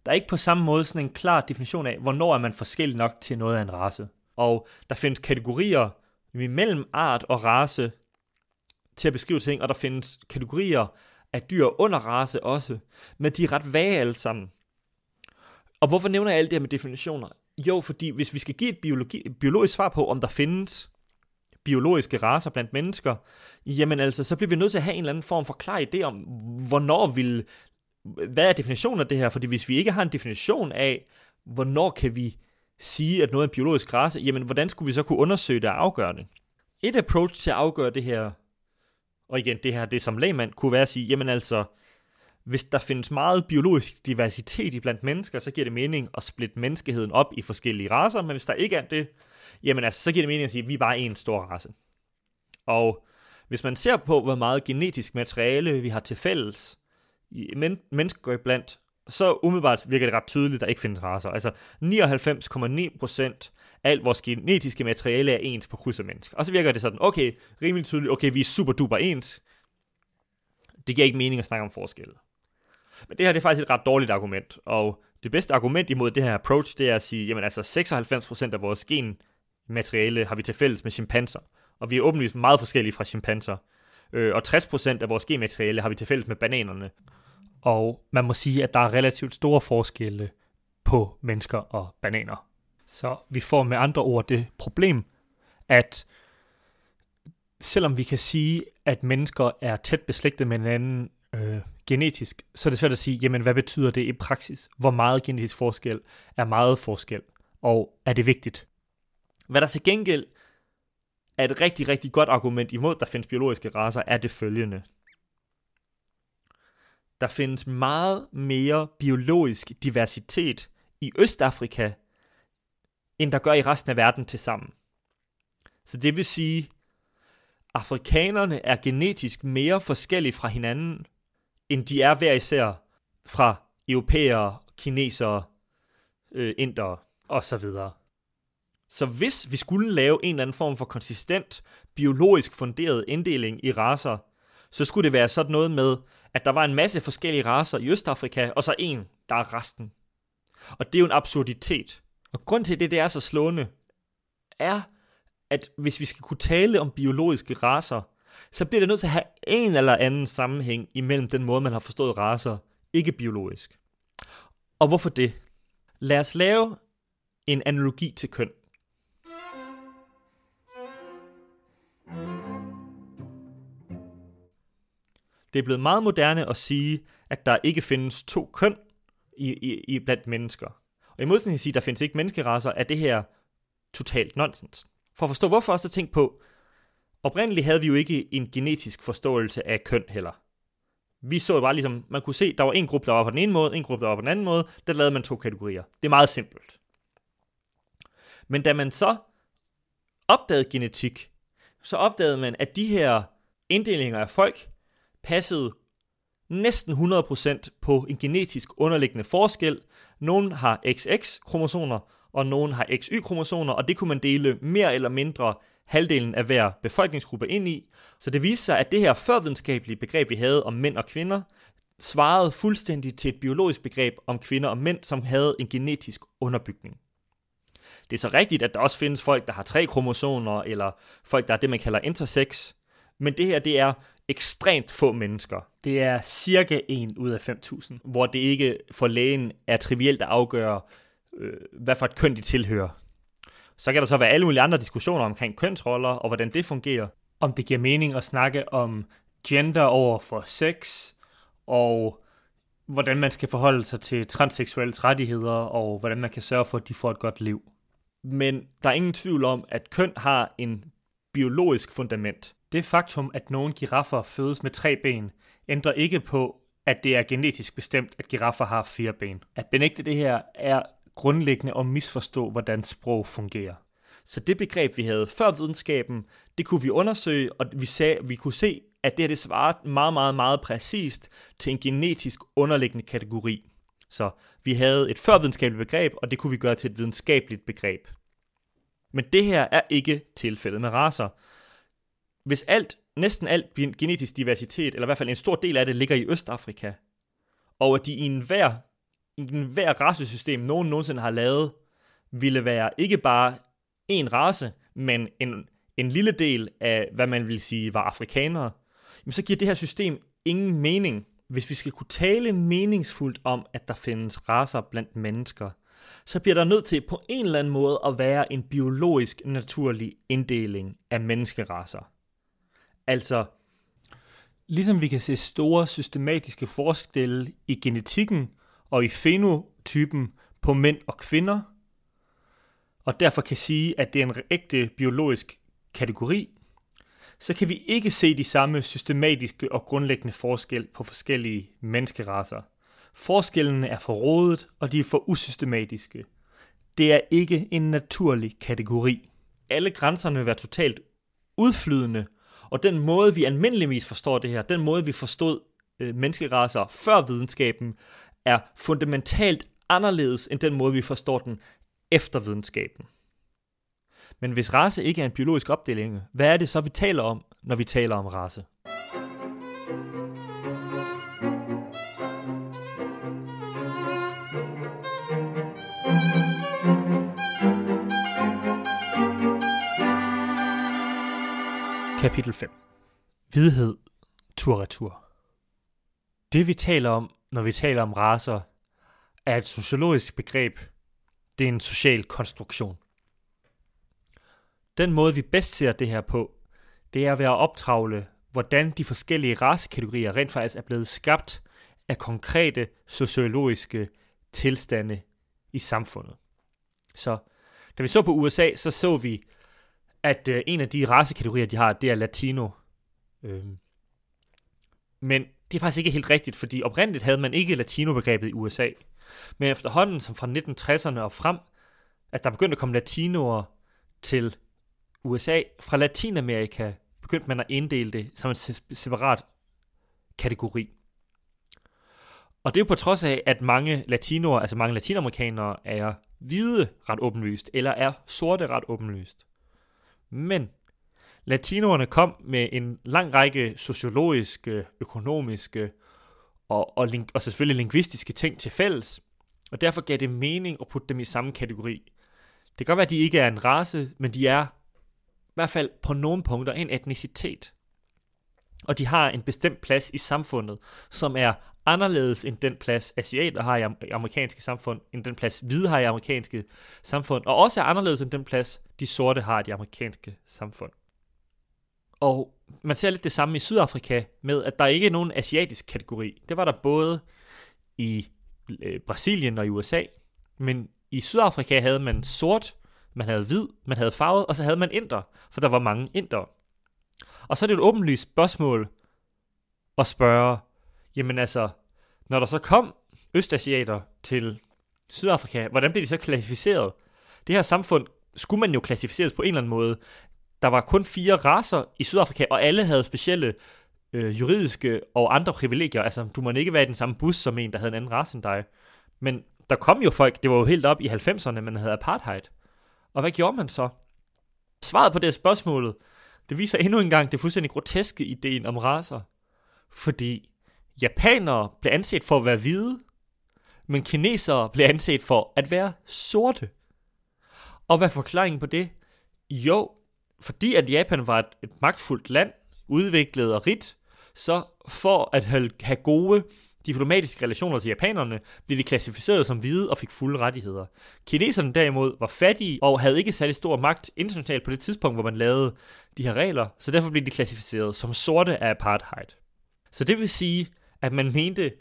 Der er ikke på samme måde sådan en klar definition af, hvornår er man forskellig nok til noget af en race. Og der findes kategorier mellem art og race til at beskrive ting, og der findes kategorier af dyr under race også, men de er ret vage alle sammen. Og hvorfor nævner jeg alt det her med definitioner? Jo, fordi hvis vi skal give et biologi, biologisk svar på, om der findes biologiske raser blandt mennesker, jamen altså, så bliver vi nødt til at have en eller anden form for klar idé om, hvornår vil, hvad er definitionen af det her? Fordi hvis vi ikke har en definition af, hvornår kan vi sige, at noget er en biologisk race, jamen hvordan skulle vi så kunne undersøge det og afgøre det? Et approach til at afgøre det her, og igen, det her, det som lægmand, kunne være at sige, jamen altså, hvis der findes meget biologisk diversitet i blandt mennesker, så giver det mening at splitte menneskeheden op i forskellige raser, men hvis der ikke er det, jamen altså, så giver det mening at sige, at vi er bare en stor race. Og hvis man ser på, hvor meget genetisk materiale vi har til fælles i men- mennesker iblandt, så umiddelbart virker det ret tydeligt, at der ikke findes raser. Altså 99,9% af alt vores genetiske materiale er ens på kryds og mennesker. Og så virker det sådan, okay, rimelig tydeligt, okay, vi er super duper ens. Det giver ikke mening at snakke om forskelle. Men det her det er faktisk et ret dårligt argument, og det bedste argument imod det her approach, det er at sige, jamen altså 96% af vores genmateriale har vi til fælles med chimpanser, og vi er åbenlyst meget forskellige fra chimpanser. Øh, og 60% af vores genmateriale har vi til fælles med bananerne. Og man må sige, at der er relativt store forskelle på mennesker og bananer. Så vi får med andre ord det problem, at selvom vi kan sige, at mennesker er tæt beslægtet med hinanden øh, genetisk, så er det svært at sige, jamen hvad betyder det i praksis? Hvor meget genetisk forskel er meget forskel? Og er det vigtigt? Hvad der til gengæld er et rigtig, rigtig godt argument imod, at der findes biologiske raser, er det følgende. Der findes meget mere biologisk diversitet i Østafrika, end der gør i resten af verden til sammen. Så det vil sige, afrikanerne er genetisk mere forskellige fra hinanden, end de er hver især fra europæere, kinesere, øh, indere osv. Så hvis vi skulle lave en eller anden form for konsistent, biologisk funderet inddeling i raser, så skulle det være sådan noget med, at der var en masse forskellige raser i Østafrika, og så en, der er resten. Og det er jo en absurditet. Og grund til det, det er så slående, er, at hvis vi skal kunne tale om biologiske raser, så bliver det nødt til at have en eller anden sammenhæng imellem den måde, man har forstået raser, ikke biologisk. Og hvorfor det? Lad os lave en analogi til køn. Det er blevet meget moderne at sige, at der ikke findes to køn i, i, i blandt mennesker. Og i modsætning til at sige, at der findes ikke menneskeraser, er det her totalt nonsens. For at forstå hvorfor, så tænk på, oprindeligt havde vi jo ikke en genetisk forståelse af køn heller. Vi så bare ligesom, man kunne se, der var en gruppe, der var på den ene måde, en gruppe, der var på den anden måde, der lavede man to kategorier. Det er meget simpelt. Men da man så opdagede genetik, så opdagede man, at de her inddelinger af folk passede næsten 100% på en genetisk underliggende forskel. Nogen har XX-kromosomer, og nogen har XY-kromosomer, og det kunne man dele mere eller mindre halvdelen af hver befolkningsgruppe ind i. Så det viste sig, at det her førvidenskabelige begreb, vi havde om mænd og kvinder, svarede fuldstændig til et biologisk begreb om kvinder og mænd, som havde en genetisk underbygning. Det er så rigtigt, at der også findes folk, der har tre kromosomer, eller folk, der er det, man kalder intersex. Men det her, det er ekstremt få mennesker. Det er cirka 1 ud af 5.000. Hvor det ikke for lægen er trivielt at afgøre, øh, hvad for et køn de tilhører. Så kan der så være alle mulige andre diskussioner omkring kønsroller og hvordan det fungerer. Om det giver mening at snakke om gender over for sex, og hvordan man skal forholde sig til transseksuelle rettigheder, og hvordan man kan sørge for, at de får et godt liv. Men der er ingen tvivl om, at køn har en biologisk fundament. Det faktum, at nogle giraffer fødes med tre ben, ændrer ikke på, at det er genetisk bestemt, at giraffer har fire ben. At benægte det her er grundlæggende at misforstå, hvordan sprog fungerer. Så det begreb, vi havde før videnskaben, det kunne vi undersøge, og vi, sagde, vi kunne se, at det her det svarede meget, meget, meget præcist til en genetisk underliggende kategori. Så vi havde et førvidenskabeligt begreb, og det kunne vi gøre til et videnskabeligt begreb. Men det her er ikke tilfældet med raser. Hvis alt, næsten alt genetisk diversitet, eller i hvert fald en stor del af det, ligger i Østafrika, og at de i enhver en enhver racesystem, nogen nogensinde har lavet, ville være ikke bare en race, men en, en lille del af, hvad man vil sige, var afrikanere, jamen så giver det her system ingen mening. Hvis vi skal kunne tale meningsfuldt om, at der findes raser blandt mennesker, så bliver der nødt til på en eller anden måde at være en biologisk naturlig inddeling af menneskeraser. Altså, ligesom vi kan se store systematiske forskelle i genetikken og i fenotypen på mænd og kvinder, og derfor kan sige, at det er en ægte biologisk kategori, så kan vi ikke se de samme systematiske og grundlæggende forskel på forskellige menneskeraser. Forskellene er for rådet, og de er for usystematiske. Det er ikke en naturlig kategori. Alle grænserne vil være totalt udflydende, og den måde, vi almindeligvis forstår det her, den måde, vi forstod øh, menneskeraser før videnskaben, er fundamentalt anderledes end den måde, vi forstår den efter videnskaben. Men hvis race ikke er en biologisk opdeling, hvad er det så, vi taler om, når vi taler om race? Kapitel 5. Hvidhed, tur-retur. Det vi taler om, når vi taler om raser, er et sociologisk begreb. Det er en social konstruktion. Den måde, vi bedst ser det her på, det er ved at optravle, hvordan de forskellige racekategorier rent faktisk er blevet skabt af konkrete sociologiske tilstande i samfundet. Så da vi så på USA, så så vi, at øh, en af de racekategorier, de har, det er latino. Øh, men det er faktisk ikke helt rigtigt, fordi oprindeligt havde man ikke latinobegrebet i USA. Men efterhånden, som fra 1960'erne og frem, at der begyndte at komme latinoer til USA fra Latinamerika, begyndte man at inddele det som en separat kategori. Og det er jo på trods af, at mange latinoer, altså mange latinamerikanere, er hvide ret åbenlyst, eller er sorte ret åbenlyst. Men latinoerne kom med en lang række sociologiske, økonomiske og, og, og selvfølgelig lingvistiske ting til fælles, og derfor gav det mening at putte dem i samme kategori. Det kan godt være, at de ikke er en race, men de er i hvert fald på nogle punkter en etnicitet. Og de har en bestemt plads i samfundet, som er anderledes end den plads, asiater har i amerikanske samfund, end den plads, hvide har i amerikanske samfund, og også er anderledes end den plads, de sorte har i de amerikanske samfund. Og man ser lidt det samme i Sydafrika med, at der ikke er nogen asiatisk kategori. Det var der både i øh, Brasilien og i USA, men i Sydafrika havde man sort, man havde hvid, man havde farvet, og så havde man inder, for der var mange indere. Og så er det et åbenlyst spørgsmål at spørge, jamen altså, når der så kom østasiater til Sydafrika, hvordan blev de så klassificeret? Det her samfund skulle man jo klassificeres på en eller anden måde. Der var kun fire raser i Sydafrika, og alle havde specielle øh, juridiske og andre privilegier. Altså, du må ikke være i den samme bus som en, der havde en anden race end dig. Men der kom jo folk, det var jo helt op i 90'erne, man havde apartheid. Og hvad gjorde man så? Svaret på det spørgsmål, det viser endnu en gang det fuldstændig groteske ideen om raser. Fordi japanere blev anset for at være hvide, men kinesere blev anset for at være sorte. Og hvad er forklaringen på det? Jo, fordi at Japan var et, et magtfuldt land, udviklet og rigt, så for at have, have gode diplomatiske relationer til japanerne, blev de klassificeret som hvide og fik fulde rettigheder. Kineserne derimod var fattige og havde ikke særlig stor magt internationalt på det tidspunkt, hvor man lavede de her regler, så derfor blev de klassificeret som sorte af apartheid. Så det vil sige, at man mente,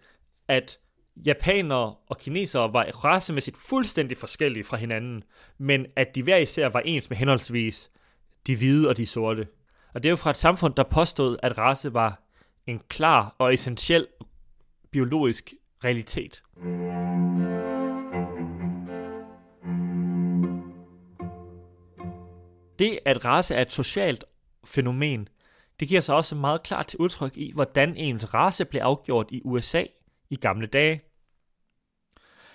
at japanere og kinesere var racemæssigt fuldstændig forskellige fra hinanden, men at de hver især var ens med henholdsvis de hvide og de sorte. Og det er jo fra et samfund, der påstod, at race var en klar og essentiel biologisk realitet. Det, at race er et socialt fænomen, det giver sig også meget klart til udtryk i, hvordan ens race blev afgjort i USA i gamle dage.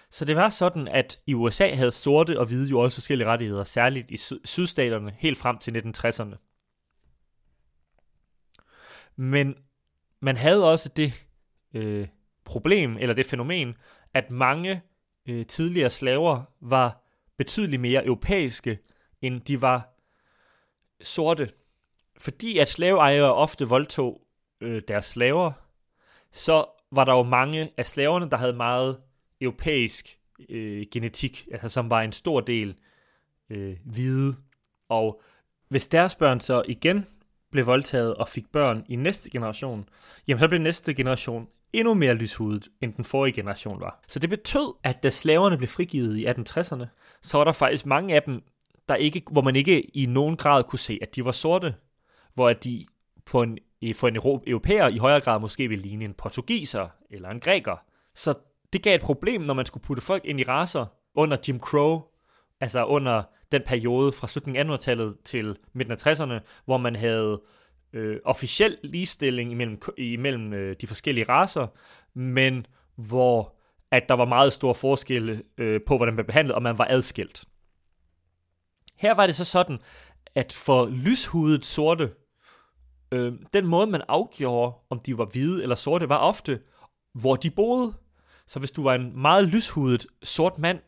Så det var sådan, at i USA havde sorte og hvide jo også forskellige rettigheder, særligt i sydstaterne helt frem til 1960'erne. Men man havde også det øh, problem, eller det fænomen, at mange øh, tidligere slaver var betydeligt mere europæiske, end de var sorte. Fordi at slaveejere ofte voldtog øh, deres slaver, så var der jo mange af slaverne, der havde meget europæisk øh, genetik, altså som var en stor del øh, hvide. Og hvis deres børn så igen blev voldtaget og fik børn i næste generation, jamen så blev næste generation endnu mere lyshudet, end den forrige generation var. Så det betød, at da slaverne blev frigivet i 1860'erne, så var der faktisk mange af dem, der ikke, hvor man ikke i nogen grad kunne se, at de var sorte, hvor at de på en, for en europæer i højere grad måske ville ligne en portugiser eller en græker. Så det gav et problem, når man skulle putte folk ind i raser under Jim Crow, altså under den periode fra slutningen af 1800-tallet til midten af 60'erne, hvor man havde øh, officiel ligestilling imellem, imellem øh, de forskellige raser, men hvor at der var meget store forskelle øh, på, hvordan man blev behandlet, og man var adskilt. Her var det så sådan, at for lyshudet sorte, øh, den måde man afgjorde, om de var hvide eller sorte, var ofte, hvor de boede. Så hvis du var en meget lyshudet sort mand,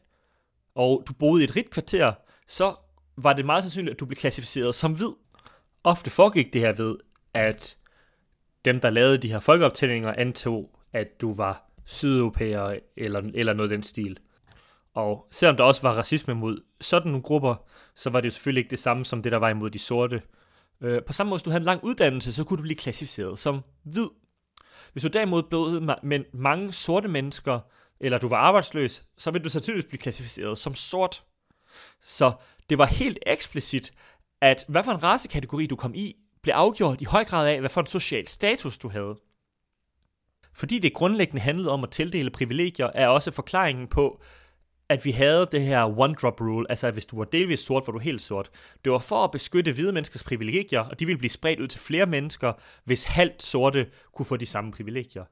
og du boede i et rigt kvarter, så var det meget sandsynligt, at du blev klassificeret som hvid. Ofte foregik det her ved, at dem, der lavede de her folkeoptællinger, antog, at du var sydeuropæer eller, eller noget af den stil. Og selvom der også var racisme mod sådan nogle grupper, så var det jo selvfølgelig ikke det samme som det, der var imod de sorte. Øh, på samme måde, hvis du havde en lang uddannelse, så kunne du blive klassificeret som hvid. Hvis du derimod blev med mange sorte mennesker, eller du var arbejdsløs, så ville du sandsynligvis blive klassificeret som sort. Så det var helt eksplicit, at hvad for en racekategori du kom i, blev afgjort i høj grad af, hvad for en social status du havde. Fordi det grundlæggende handlede om at tildele privilegier, er også forklaringen på, at vi havde det her one-drop rule, altså at hvis du var delvis sort, var du helt sort. Det var for at beskytte hvide menneskers privilegier, og de ville blive spredt ud til flere mennesker, hvis halvt sorte kunne få de samme privilegier.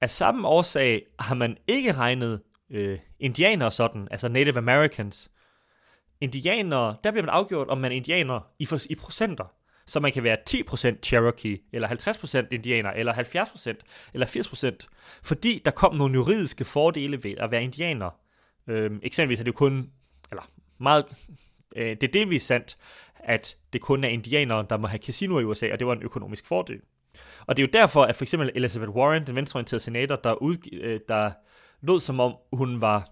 Af samme årsag har man ikke regnet øh, indianere sådan, altså Native Americans. Indianere, der bliver man afgjort, om man er indianer i, for, i procenter. Så man kan være 10% Cherokee, eller 50% indianer, eller 70%, eller 80%. Fordi der kom nogle juridiske fordele ved at være indianer. Øhm, eksempelvis er det jo kun, eller meget, øh, det er delvis sandt, at det kun er indianere, der må have casino i USA, og det var en økonomisk fordel. Og det er jo derfor, at for eksempel Elizabeth Warren, den venstreorienterede senator, der, ud, øh, der lød som om hun var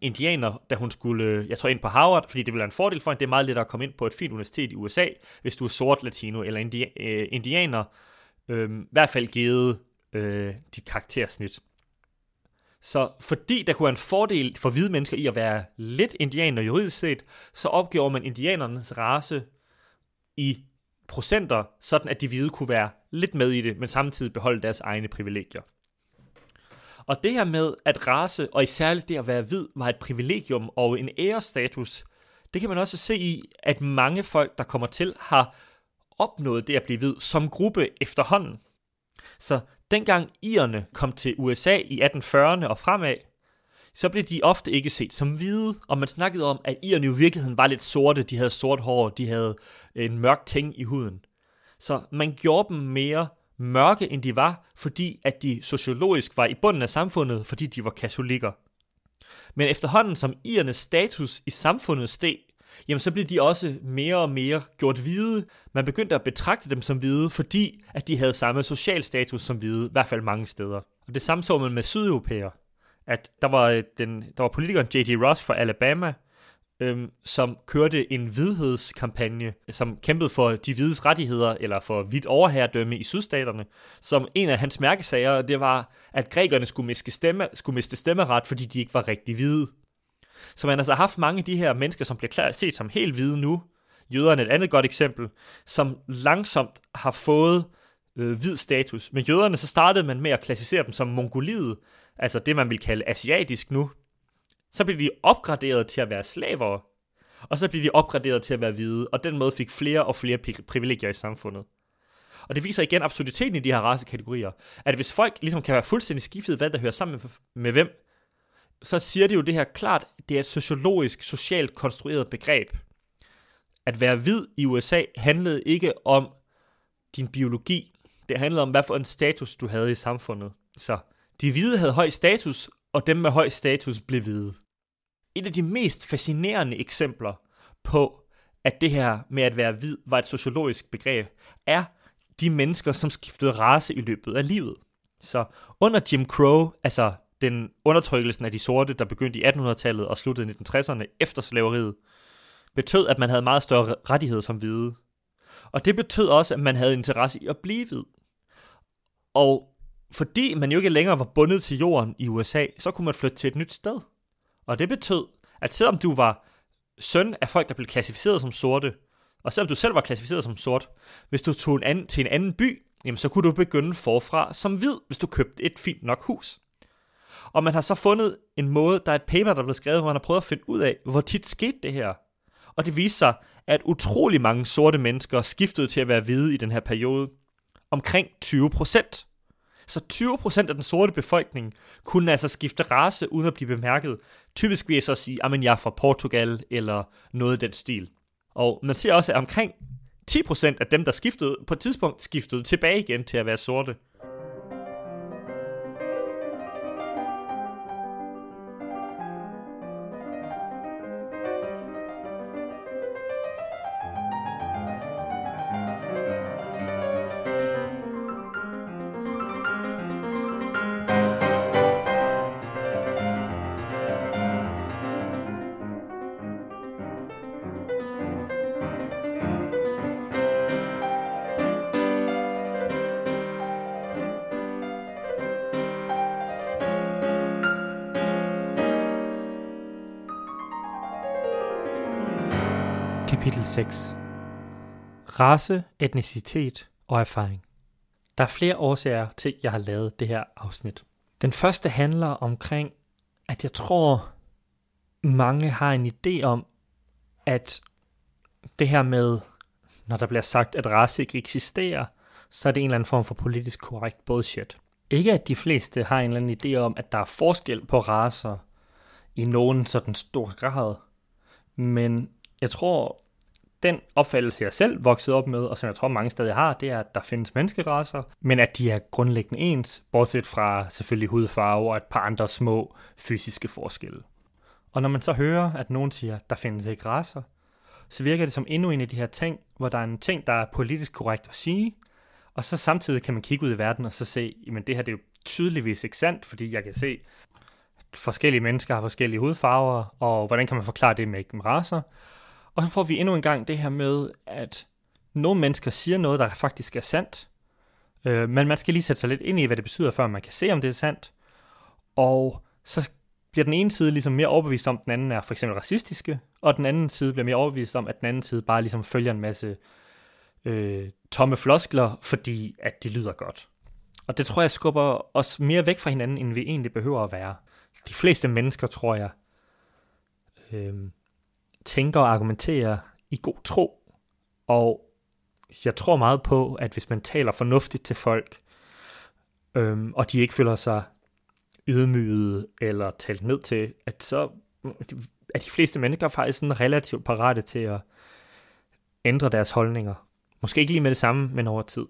indianer, da hun skulle, øh, jeg tror, ind på Harvard, fordi det ville være en fordel for hende. Det er meget lettere at komme ind på et fint universitet i USA, hvis du er sort, latino eller indi- øh, indianer. Øh, I hvert fald givet øh, dit karaktersnit. Så fordi der kunne være en fordel for hvide mennesker i at være lidt indianer juridisk set, så opgjorde man indianernes race i procenter, sådan at de hvide kunne være lidt med i det, men samtidig beholde deres egne privilegier. Og det her med, at race, og især det at være hvid, var et privilegium og en ærestatus, det kan man også se i, at mange folk, der kommer til, har opnået det at blive hvid som gruppe efterhånden. Så dengang irerne kom til USA i 1840'erne og fremad, så blev de ofte ikke set som hvide, og man snakkede om, at irerne i virkeligheden var lidt sorte, de havde sort hår, de havde en mørk ting i huden. Så man gjorde dem mere mørke, end de var, fordi at de sociologisk var i bunden af samfundet, fordi de var katolikker. Men efterhånden som irernes status i samfundet steg, jamen så blev de også mere og mere gjort hvide. Man begyndte at betragte dem som hvide, fordi at de havde samme social status som hvide, i hvert fald mange steder. Og det samme så man med sydeuropæer. At der var, øh, den, der var politikeren J.D. Ross fra Alabama, øhm, som kørte en hvidhedskampagne, som kæmpede for de hvides rettigheder, eller for hvidt overherredømme i sydstaterne, som en af hans mærkesager, det var, at grækerne skulle miste, stemme, skulle miste stemmeret, fordi de ikke var rigtig hvide. Så man har altså haft mange af de her mennesker, som bliver klart set som helt hvide nu, jøderne et andet godt eksempel, som langsomt har fået øh, hvid status. Men jøderne, så startede man med at klassificere dem som mongoliet, altså det man vil kalde asiatisk nu. Så blev de opgraderet til at være slaver, og så blev de opgraderet til at være hvide, og den måde fik flere og flere privilegier i samfundet. Og det viser igen absurditeten i de her racekategorier, at hvis folk ligesom kan være fuldstændig skiftet, hvad der hører sammen med, med hvem, så siger det jo det her klart, det er et sociologisk, socialt konstrueret begreb. At være hvid i USA handlede ikke om din biologi. Det handlede om, hvad for en status du havde i samfundet. Så de hvide havde høj status, og dem med høj status blev hvide. Et af de mest fascinerende eksempler på, at det her med at være hvid var et sociologisk begreb, er de mennesker, som skiftede race i løbet af livet. Så under Jim Crow, altså den undertrykkelsen af de sorte, der begyndte i 1800-tallet og sluttede i 1960'erne efter slaveriet, betød, at man havde meget større rettigheder som hvide. Og det betød også, at man havde interesse i at blive hvid. Og fordi man jo ikke længere var bundet til jorden i USA, så kunne man flytte til et nyt sted. Og det betød, at selvom du var søn af folk, der blev klassificeret som sorte, og selvom du selv var klassificeret som sort, hvis du tog en anden, til en anden by, jamen så kunne du begynde forfra som hvid, hvis du købte et fint nok hus. Og man har så fundet en måde, der er et paper, der er blevet skrevet, hvor man har prøvet at finde ud af, hvor tit skete det her. Og det viser sig, at utrolig mange sorte mennesker skiftede til at være hvide i den her periode. Omkring 20 procent. Så 20% af den sorte befolkning kunne altså skifte race uden at blive bemærket. Typisk vil jeg så sige, at jeg er fra Portugal eller noget i den stil. Og man ser også, at omkring 10% af dem, der skiftede på et tidspunkt, skiftede tilbage igen til at være sorte. Kapitel 6 Race, etnicitet og erfaring. Der er flere årsager til, at jeg har lavet det her afsnit. Den første handler omkring, at jeg tror, mange har en idé om, at det her med, når der bliver sagt, at race ikke eksisterer, så er det en eller anden form for politisk korrekt bullshit. Ikke at de fleste har en eller anden idé om, at der er forskel på raser i nogen sådan stor grad, men jeg tror, den opfattelse, jeg selv voksede op med, og som jeg tror mange steder har, det er, at der findes menneskeraser, men at de er grundlæggende ens, bortset fra selvfølgelig hudfarve og et par andre små fysiske forskelle. Og når man så hører, at nogen siger, at der findes ikke raser, så virker det som endnu en af de her ting, hvor der er en ting, der er politisk korrekt at sige, og så samtidig kan man kigge ud i verden og så se, at det her det er jo tydeligvis ikke sandt, fordi jeg kan se, at forskellige mennesker har forskellige hudfarver, og hvordan kan man forklare det med, ikke raser? Og så får vi endnu en gang det her med, at nogle mennesker siger noget, der faktisk er sandt, øh, men man skal lige sætte sig lidt ind i, hvad det betyder, før man kan se, om det er sandt. Og så bliver den ene side ligesom mere overbevist om, at den anden er for eksempel racistiske, og den anden side bliver mere overbevist om, at den anden side bare ligesom følger en masse øh, tomme floskler, fordi at det lyder godt. Og det tror jeg skubber os mere væk fra hinanden, end vi egentlig behøver at være. De fleste mennesker, tror jeg, øh, tænker og argumenterer i god tro, og jeg tror meget på, at hvis man taler fornuftigt til folk, øhm, og de ikke føler sig ydmyget eller talt ned til, at så er de fleste mennesker faktisk sådan relativt parate til at ændre deres holdninger. Måske ikke lige med det samme, men over tid.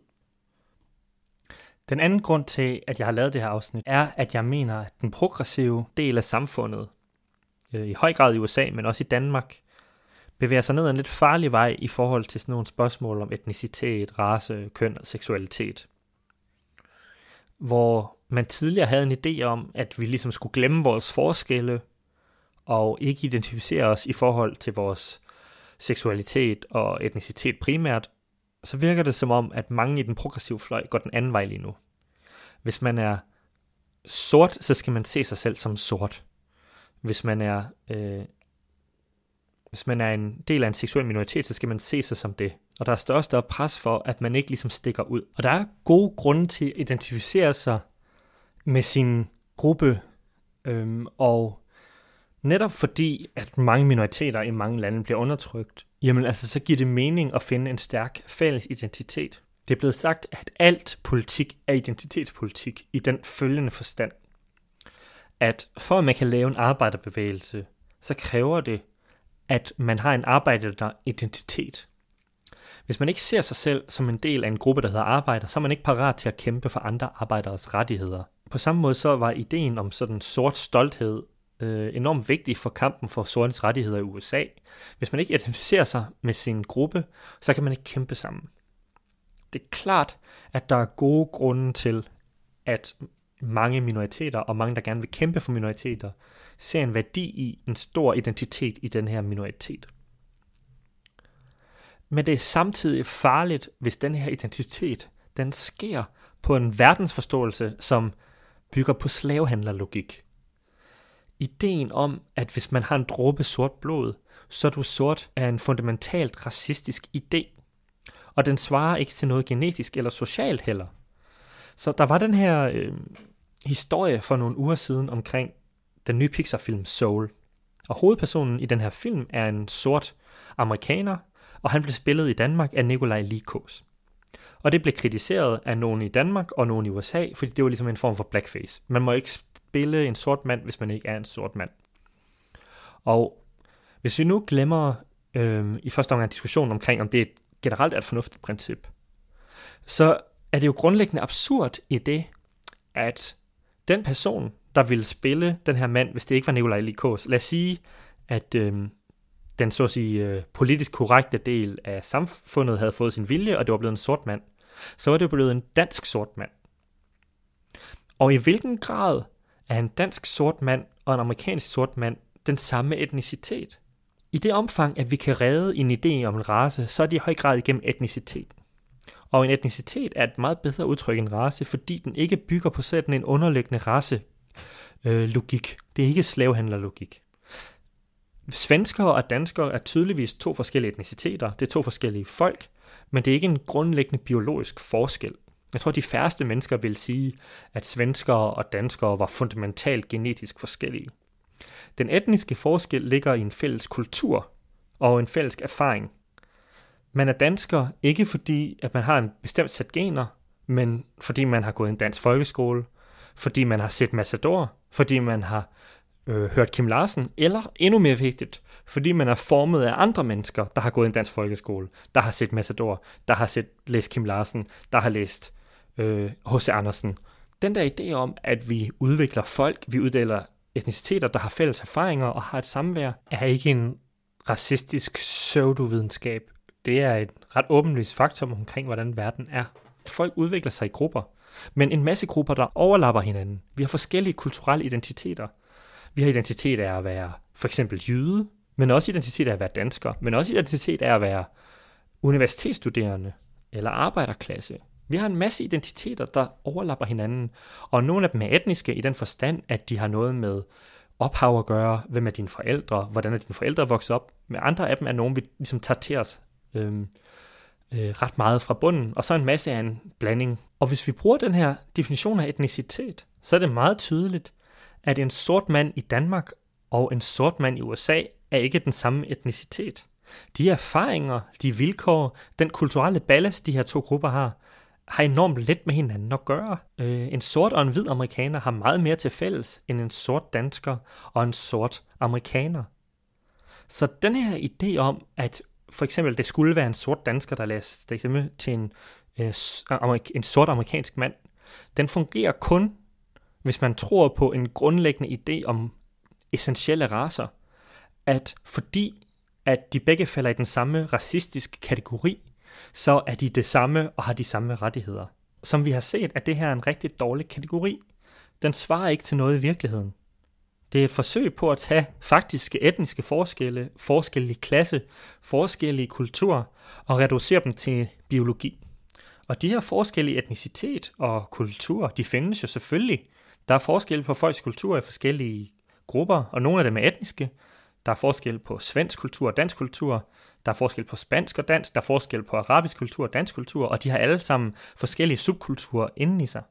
Den anden grund til, at jeg har lavet det her afsnit, er, at jeg mener, at den progressive del af samfundet, øh, i høj grad i USA, men også i Danmark, bevæger sig ned ad en lidt farlig vej i forhold til sådan nogle spørgsmål om etnicitet, race, køn og seksualitet. Hvor man tidligere havde en idé om, at vi ligesom skulle glemme vores forskelle og ikke identificere os i forhold til vores seksualitet og etnicitet primært, så virker det som om, at mange i den progressive fløj går den anden vej lige nu. Hvis man er sort, så skal man se sig selv som sort. Hvis man er øh, hvis man er en del af en seksuel minoritet, så skal man se sig som det. Og der er større og større pres for, at man ikke ligesom stikker ud. Og der er gode grunde til at identificere sig med sin gruppe, øhm, og netop fordi, at mange minoriteter i mange lande bliver undertrykt, jamen altså, så giver det mening at finde en stærk fælles identitet. Det er blevet sagt, at alt politik er identitetspolitik i den følgende forstand. At for at man kan lave en arbejderbevægelse, så kræver det, at man har en arbejderidentitet. Hvis man ikke ser sig selv som en del af en gruppe, der hedder arbejder, så er man ikke parat til at kæmpe for andre arbejderes rettigheder. På samme måde så var ideen om sådan sort stolthed øh, enormt vigtig for kampen for sortes rettigheder i USA. Hvis man ikke identificerer sig med sin gruppe, så kan man ikke kæmpe sammen. Det er klart, at der er gode grunde til, at mange minoriteter og mange, der gerne vil kæmpe for minoriteter, ser en værdi i en stor identitet i den her minoritet. Men det er samtidig farligt, hvis den her identitet, den sker på en verdensforståelse, som bygger på slavehandlerlogik. Ideen om, at hvis man har en dråbe sort blod, så er du sort, er en fundamentalt racistisk idé. Og den svarer ikke til noget genetisk eller socialt heller. Så der var den her øh, historie for nogle uger siden omkring den nye Pixar-film Soul. Og hovedpersonen i den her film er en sort amerikaner, og han blev spillet i Danmark af Nikolaj Likos. Og det blev kritiseret af nogen i Danmark og nogen i USA, fordi det var ligesom en form for blackface. Man må ikke spille en sort mand, hvis man ikke er en sort mand. Og hvis vi nu glemmer øh, i første omgang diskussionen omkring, om det generelt er et fornuftigt princip, så er det jo grundlæggende absurd i det, at den person, der ville spille den her mand, hvis det ikke var Nikolaj Likos, lad os sige, at øh, den så at sige øh, politisk korrekte del af samfundet havde fået sin vilje, og det var blevet en sort mand, så var det blevet en dansk sort mand. Og i hvilken grad er en dansk sort mand og en amerikansk sort mand den samme etnicitet? I det omfang, at vi kan redde en idé om en race, så er det i høj grad igennem etnicitet. Og en etnicitet er et meget bedre udtryk end race, fordi den ikke bygger på sådan en underliggende race øh, logik. Det er ikke slavehandlerlogik. Svenskere og danskere er tydeligvis to forskellige etniciteter. Det er to forskellige folk, men det er ikke en grundlæggende biologisk forskel. Jeg tror, de færreste mennesker vil sige, at svenskere og danskere var fundamentalt genetisk forskellige. Den etniske forskel ligger i en fælles kultur og en fælles erfaring. Man er dansker ikke fordi, at man har en bestemt sæt gener, men fordi man har gået en dansk folkeskole, fordi man har set Massador, fordi man har øh, hørt Kim Larsen, eller endnu mere vigtigt, fordi man er formet af andre mennesker, der har gået en dansk folkeskole, der har set Massador, der har set, læst Kim Larsen, der har læst H.C. Øh, Andersen. Den der idé om, at vi udvikler folk, vi uddeler etniciteter, der har fælles erfaringer og har et samvær, er ikke en racistisk pseudovidenskab. Det er et ret åbenlyst faktum omkring, hvordan verden er. Folk udvikler sig i grupper, men en masse grupper, der overlapper hinanden. Vi har forskellige kulturelle identiteter. Vi har identitet af at være for eksempel jøde, men også identitet af at være dansker, men også identitet af at være universitetsstuderende eller arbejderklasse. Vi har en masse identiteter, der overlapper hinanden, og nogle af dem er etniske i den forstand, at de har noget med ophav at gøre, hvem er dine forældre, hvordan er dine forældre vokset op. Med andre af dem er nogen, vi ligesom tager til os øhm, øh, ret meget fra bunden, og så en masse af en blanding. Og hvis vi bruger den her definition af etnicitet, så er det meget tydeligt, at en sort mand i Danmark og en sort mand i USA er ikke den samme etnicitet. De erfaringer, de vilkår, den kulturelle ballast, de her to grupper har, har enormt let med hinanden at gøre. Øh, en sort og en hvid amerikaner har meget mere til fælles end en sort dansker og en sort amerikaner. Så den her idé om, at for eksempel det skulle være en sort dansker, der læste stemme til en, øh, en sort amerikansk mand, den fungerer kun, hvis man tror på en grundlæggende idé om essentielle racer, at fordi at de begge falder i den samme racistiske kategori, så er de det samme og har de samme rettigheder. Som vi har set, at det her er en rigtig dårlig kategori. Den svarer ikke til noget i virkeligheden. Det er et forsøg på at tage faktiske etniske forskelle, forskelle i klasse, forskelle i kultur og reducere dem til biologi. Og de her forskelle i etnicitet og kultur, de findes jo selvfølgelig. Der er forskel på folks kultur i forskellige grupper, og nogle af dem er etniske. Der er forskel på svensk kultur og dansk kultur. Der er forskel på spansk og dansk. Der er forskel på arabisk kultur og dansk kultur, og de har alle sammen forskellige subkulturer inden i sig.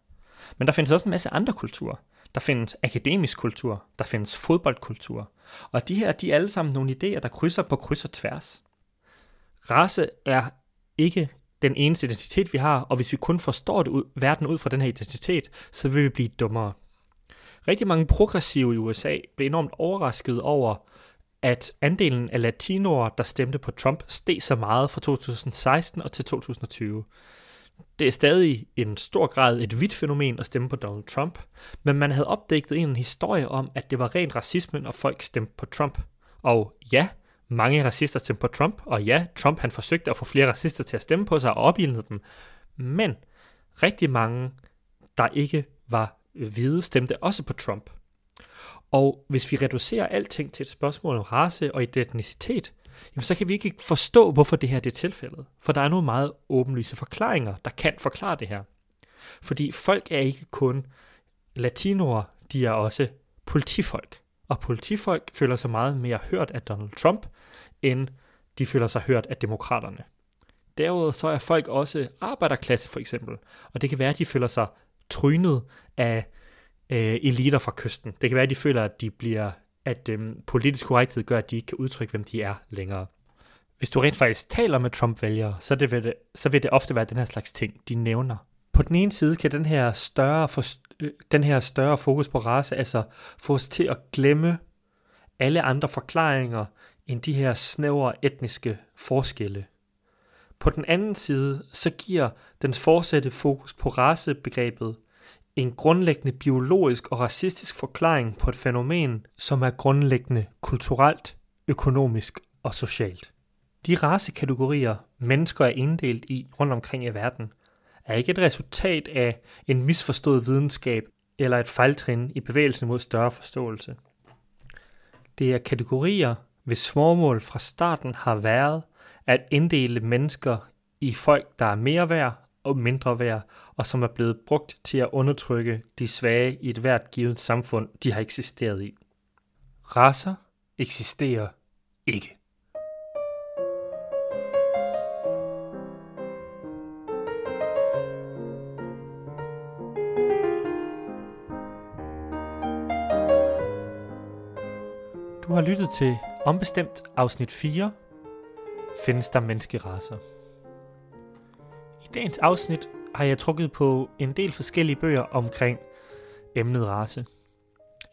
Men der findes også en masse andre kulturer. Der findes akademisk kultur, der findes fodboldkultur, og de her, de er alle sammen nogle idéer, der krydser på kryds og tværs. Race er ikke den eneste identitet, vi har, og hvis vi kun forstår det ud, verden ud fra den her identitet, så vil vi blive dummere. Rigtig mange progressive i USA blev enormt overrasket over, at andelen af latinoer, der stemte på Trump, steg så meget fra 2016 og til 2020. Det er stadig en stor grad et hvidt fænomen at stemme på Donald Trump, men man havde opdaget en historie om, at det var rent racisme, når folk stemte på Trump. Og ja, mange racister stemte på Trump, og ja, Trump han forsøgte at få flere racister til at stemme på sig og opildne dem. Men rigtig mange, der ikke var hvide, stemte også på Trump. Og hvis vi reducerer alting til et spørgsmål om race og etnicitet, jamen så kan vi ikke forstå, hvorfor det her det er tilfældet. For der er nogle meget åbenlyse forklaringer, der kan forklare det her. Fordi folk er ikke kun latinoer, de er også politifolk. Og politifolk føler sig meget mere hørt af Donald Trump, end de føler sig hørt af demokraterne. Derudover så er folk også arbejderklasse for eksempel, og det kan være, at de føler sig trynet af øh, eliter fra kysten. Det kan være, at de føler, at de bliver at øhm, politisk korrekthed gør, at de ikke kan udtrykke, hvem de er længere. Hvis du rent faktisk taler med Trump-vælgere, så, det vil det, så vil det ofte være den her slags ting, de nævner. På den ene side kan den her større, for, øh, den her større fokus på race altså få os til at glemme alle andre forklaringer end de her snævre etniske forskelle. På den anden side, så giver den fortsatte fokus på racebegrebet en grundlæggende biologisk og racistisk forklaring på et fænomen, som er grundlæggende kulturelt, økonomisk og socialt. De racekategorier, mennesker er inddelt i rundt omkring i verden, er ikke et resultat af en misforstået videnskab eller et fejltrin i bevægelsen mod større forståelse. Det er kategorier, hvis formål fra starten har været at inddele mennesker i folk, der er mere værd og mindre værd, og som er blevet brugt til at undertrykke de svage i et hvert givet samfund, de har eksisteret i. Rasser eksisterer ikke. Du har lyttet til Ombestemt afsnit 4. Findes der menneskeraser? Dagens afsnit har jeg trukket på en del forskellige bøger omkring emnet race.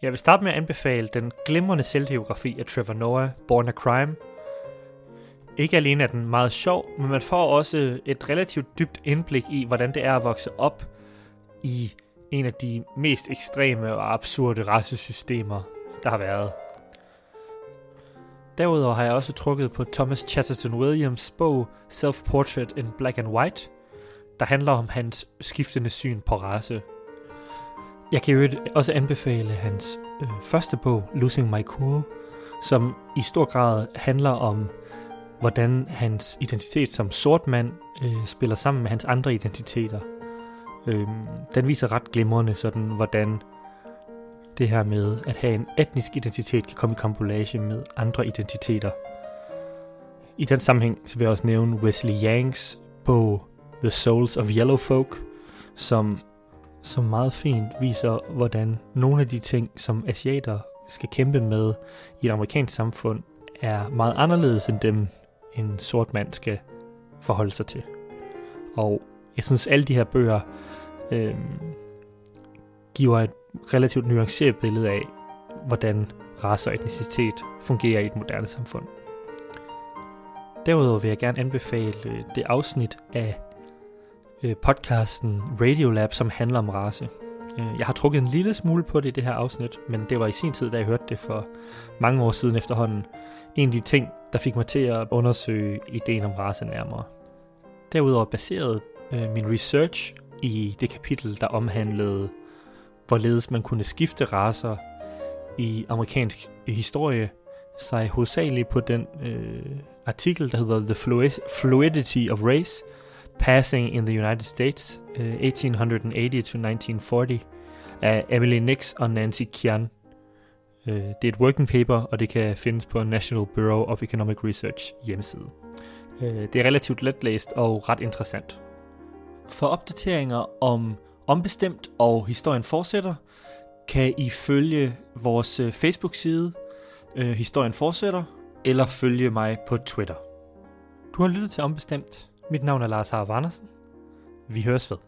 Jeg vil starte med at anbefale den glimrende selvbiografi af Trevor Noah, Born a Crime. Ikke alene er den meget sjov, men man får også et relativt dybt indblik i, hvordan det er at vokse op i en af de mest ekstreme og absurde racesystemer, der har været. Derudover har jeg også trukket på Thomas Chatterton Williams bog Self-Portrait in Black and White – der handler om hans skiftende syn på race. Jeg kan jo også anbefale hans øh, første bog, Losing My Cool, som i stor grad handler om, hvordan hans identitet som sort mand øh, spiller sammen med hans andre identiteter. Øh, den viser ret glimrende, sådan, hvordan det her med at have en etnisk identitet kan komme i kampolage med andre identiteter. I den sammenhæng så vil jeg også nævne Wesley Yangs bog The Souls of Yellow Folk, som, som meget fint viser, hvordan nogle af de ting, som asiater skal kæmpe med i et amerikansk samfund, er meget anderledes end dem, en sort mand skal forholde sig til. Og jeg synes, alle de her bøger øh, giver et relativt nuanceret billede af, hvordan race og etnicitet fungerer i et moderne samfund. Derudover vil jeg gerne anbefale øh, det afsnit af Øh, podcasten Radiolab, som handler om race. Øh, jeg har trukket en lille smule på det i det her afsnit, men det var i sin tid, da jeg hørte det for mange år siden efterhånden. En af de ting, der fik mig til at undersøge ideen om race nærmere. Derudover baserede øh, min research i det kapitel, der omhandlede, hvorledes man kunne skifte raser i amerikansk historie, sig hovedsageligt på den øh, artikel, der hedder The Fluidity of Race, Passing in the United States, uh, 1880-1940, af Emily Nix og Nancy Kian. Uh, det er et working paper, og det kan findes på National Bureau of Economic Research hjemmeside. Uh, det er relativt letlæst og ret interessant. For opdateringer om ombestemt og historien fortsætter, kan I følge vores øh, Facebook-side, uh, Historien fortsætter, eller følge mig på Twitter. Du har lyttet til Ombestemt. Mit navn er Lars Harv Andersen. Vi høres ved.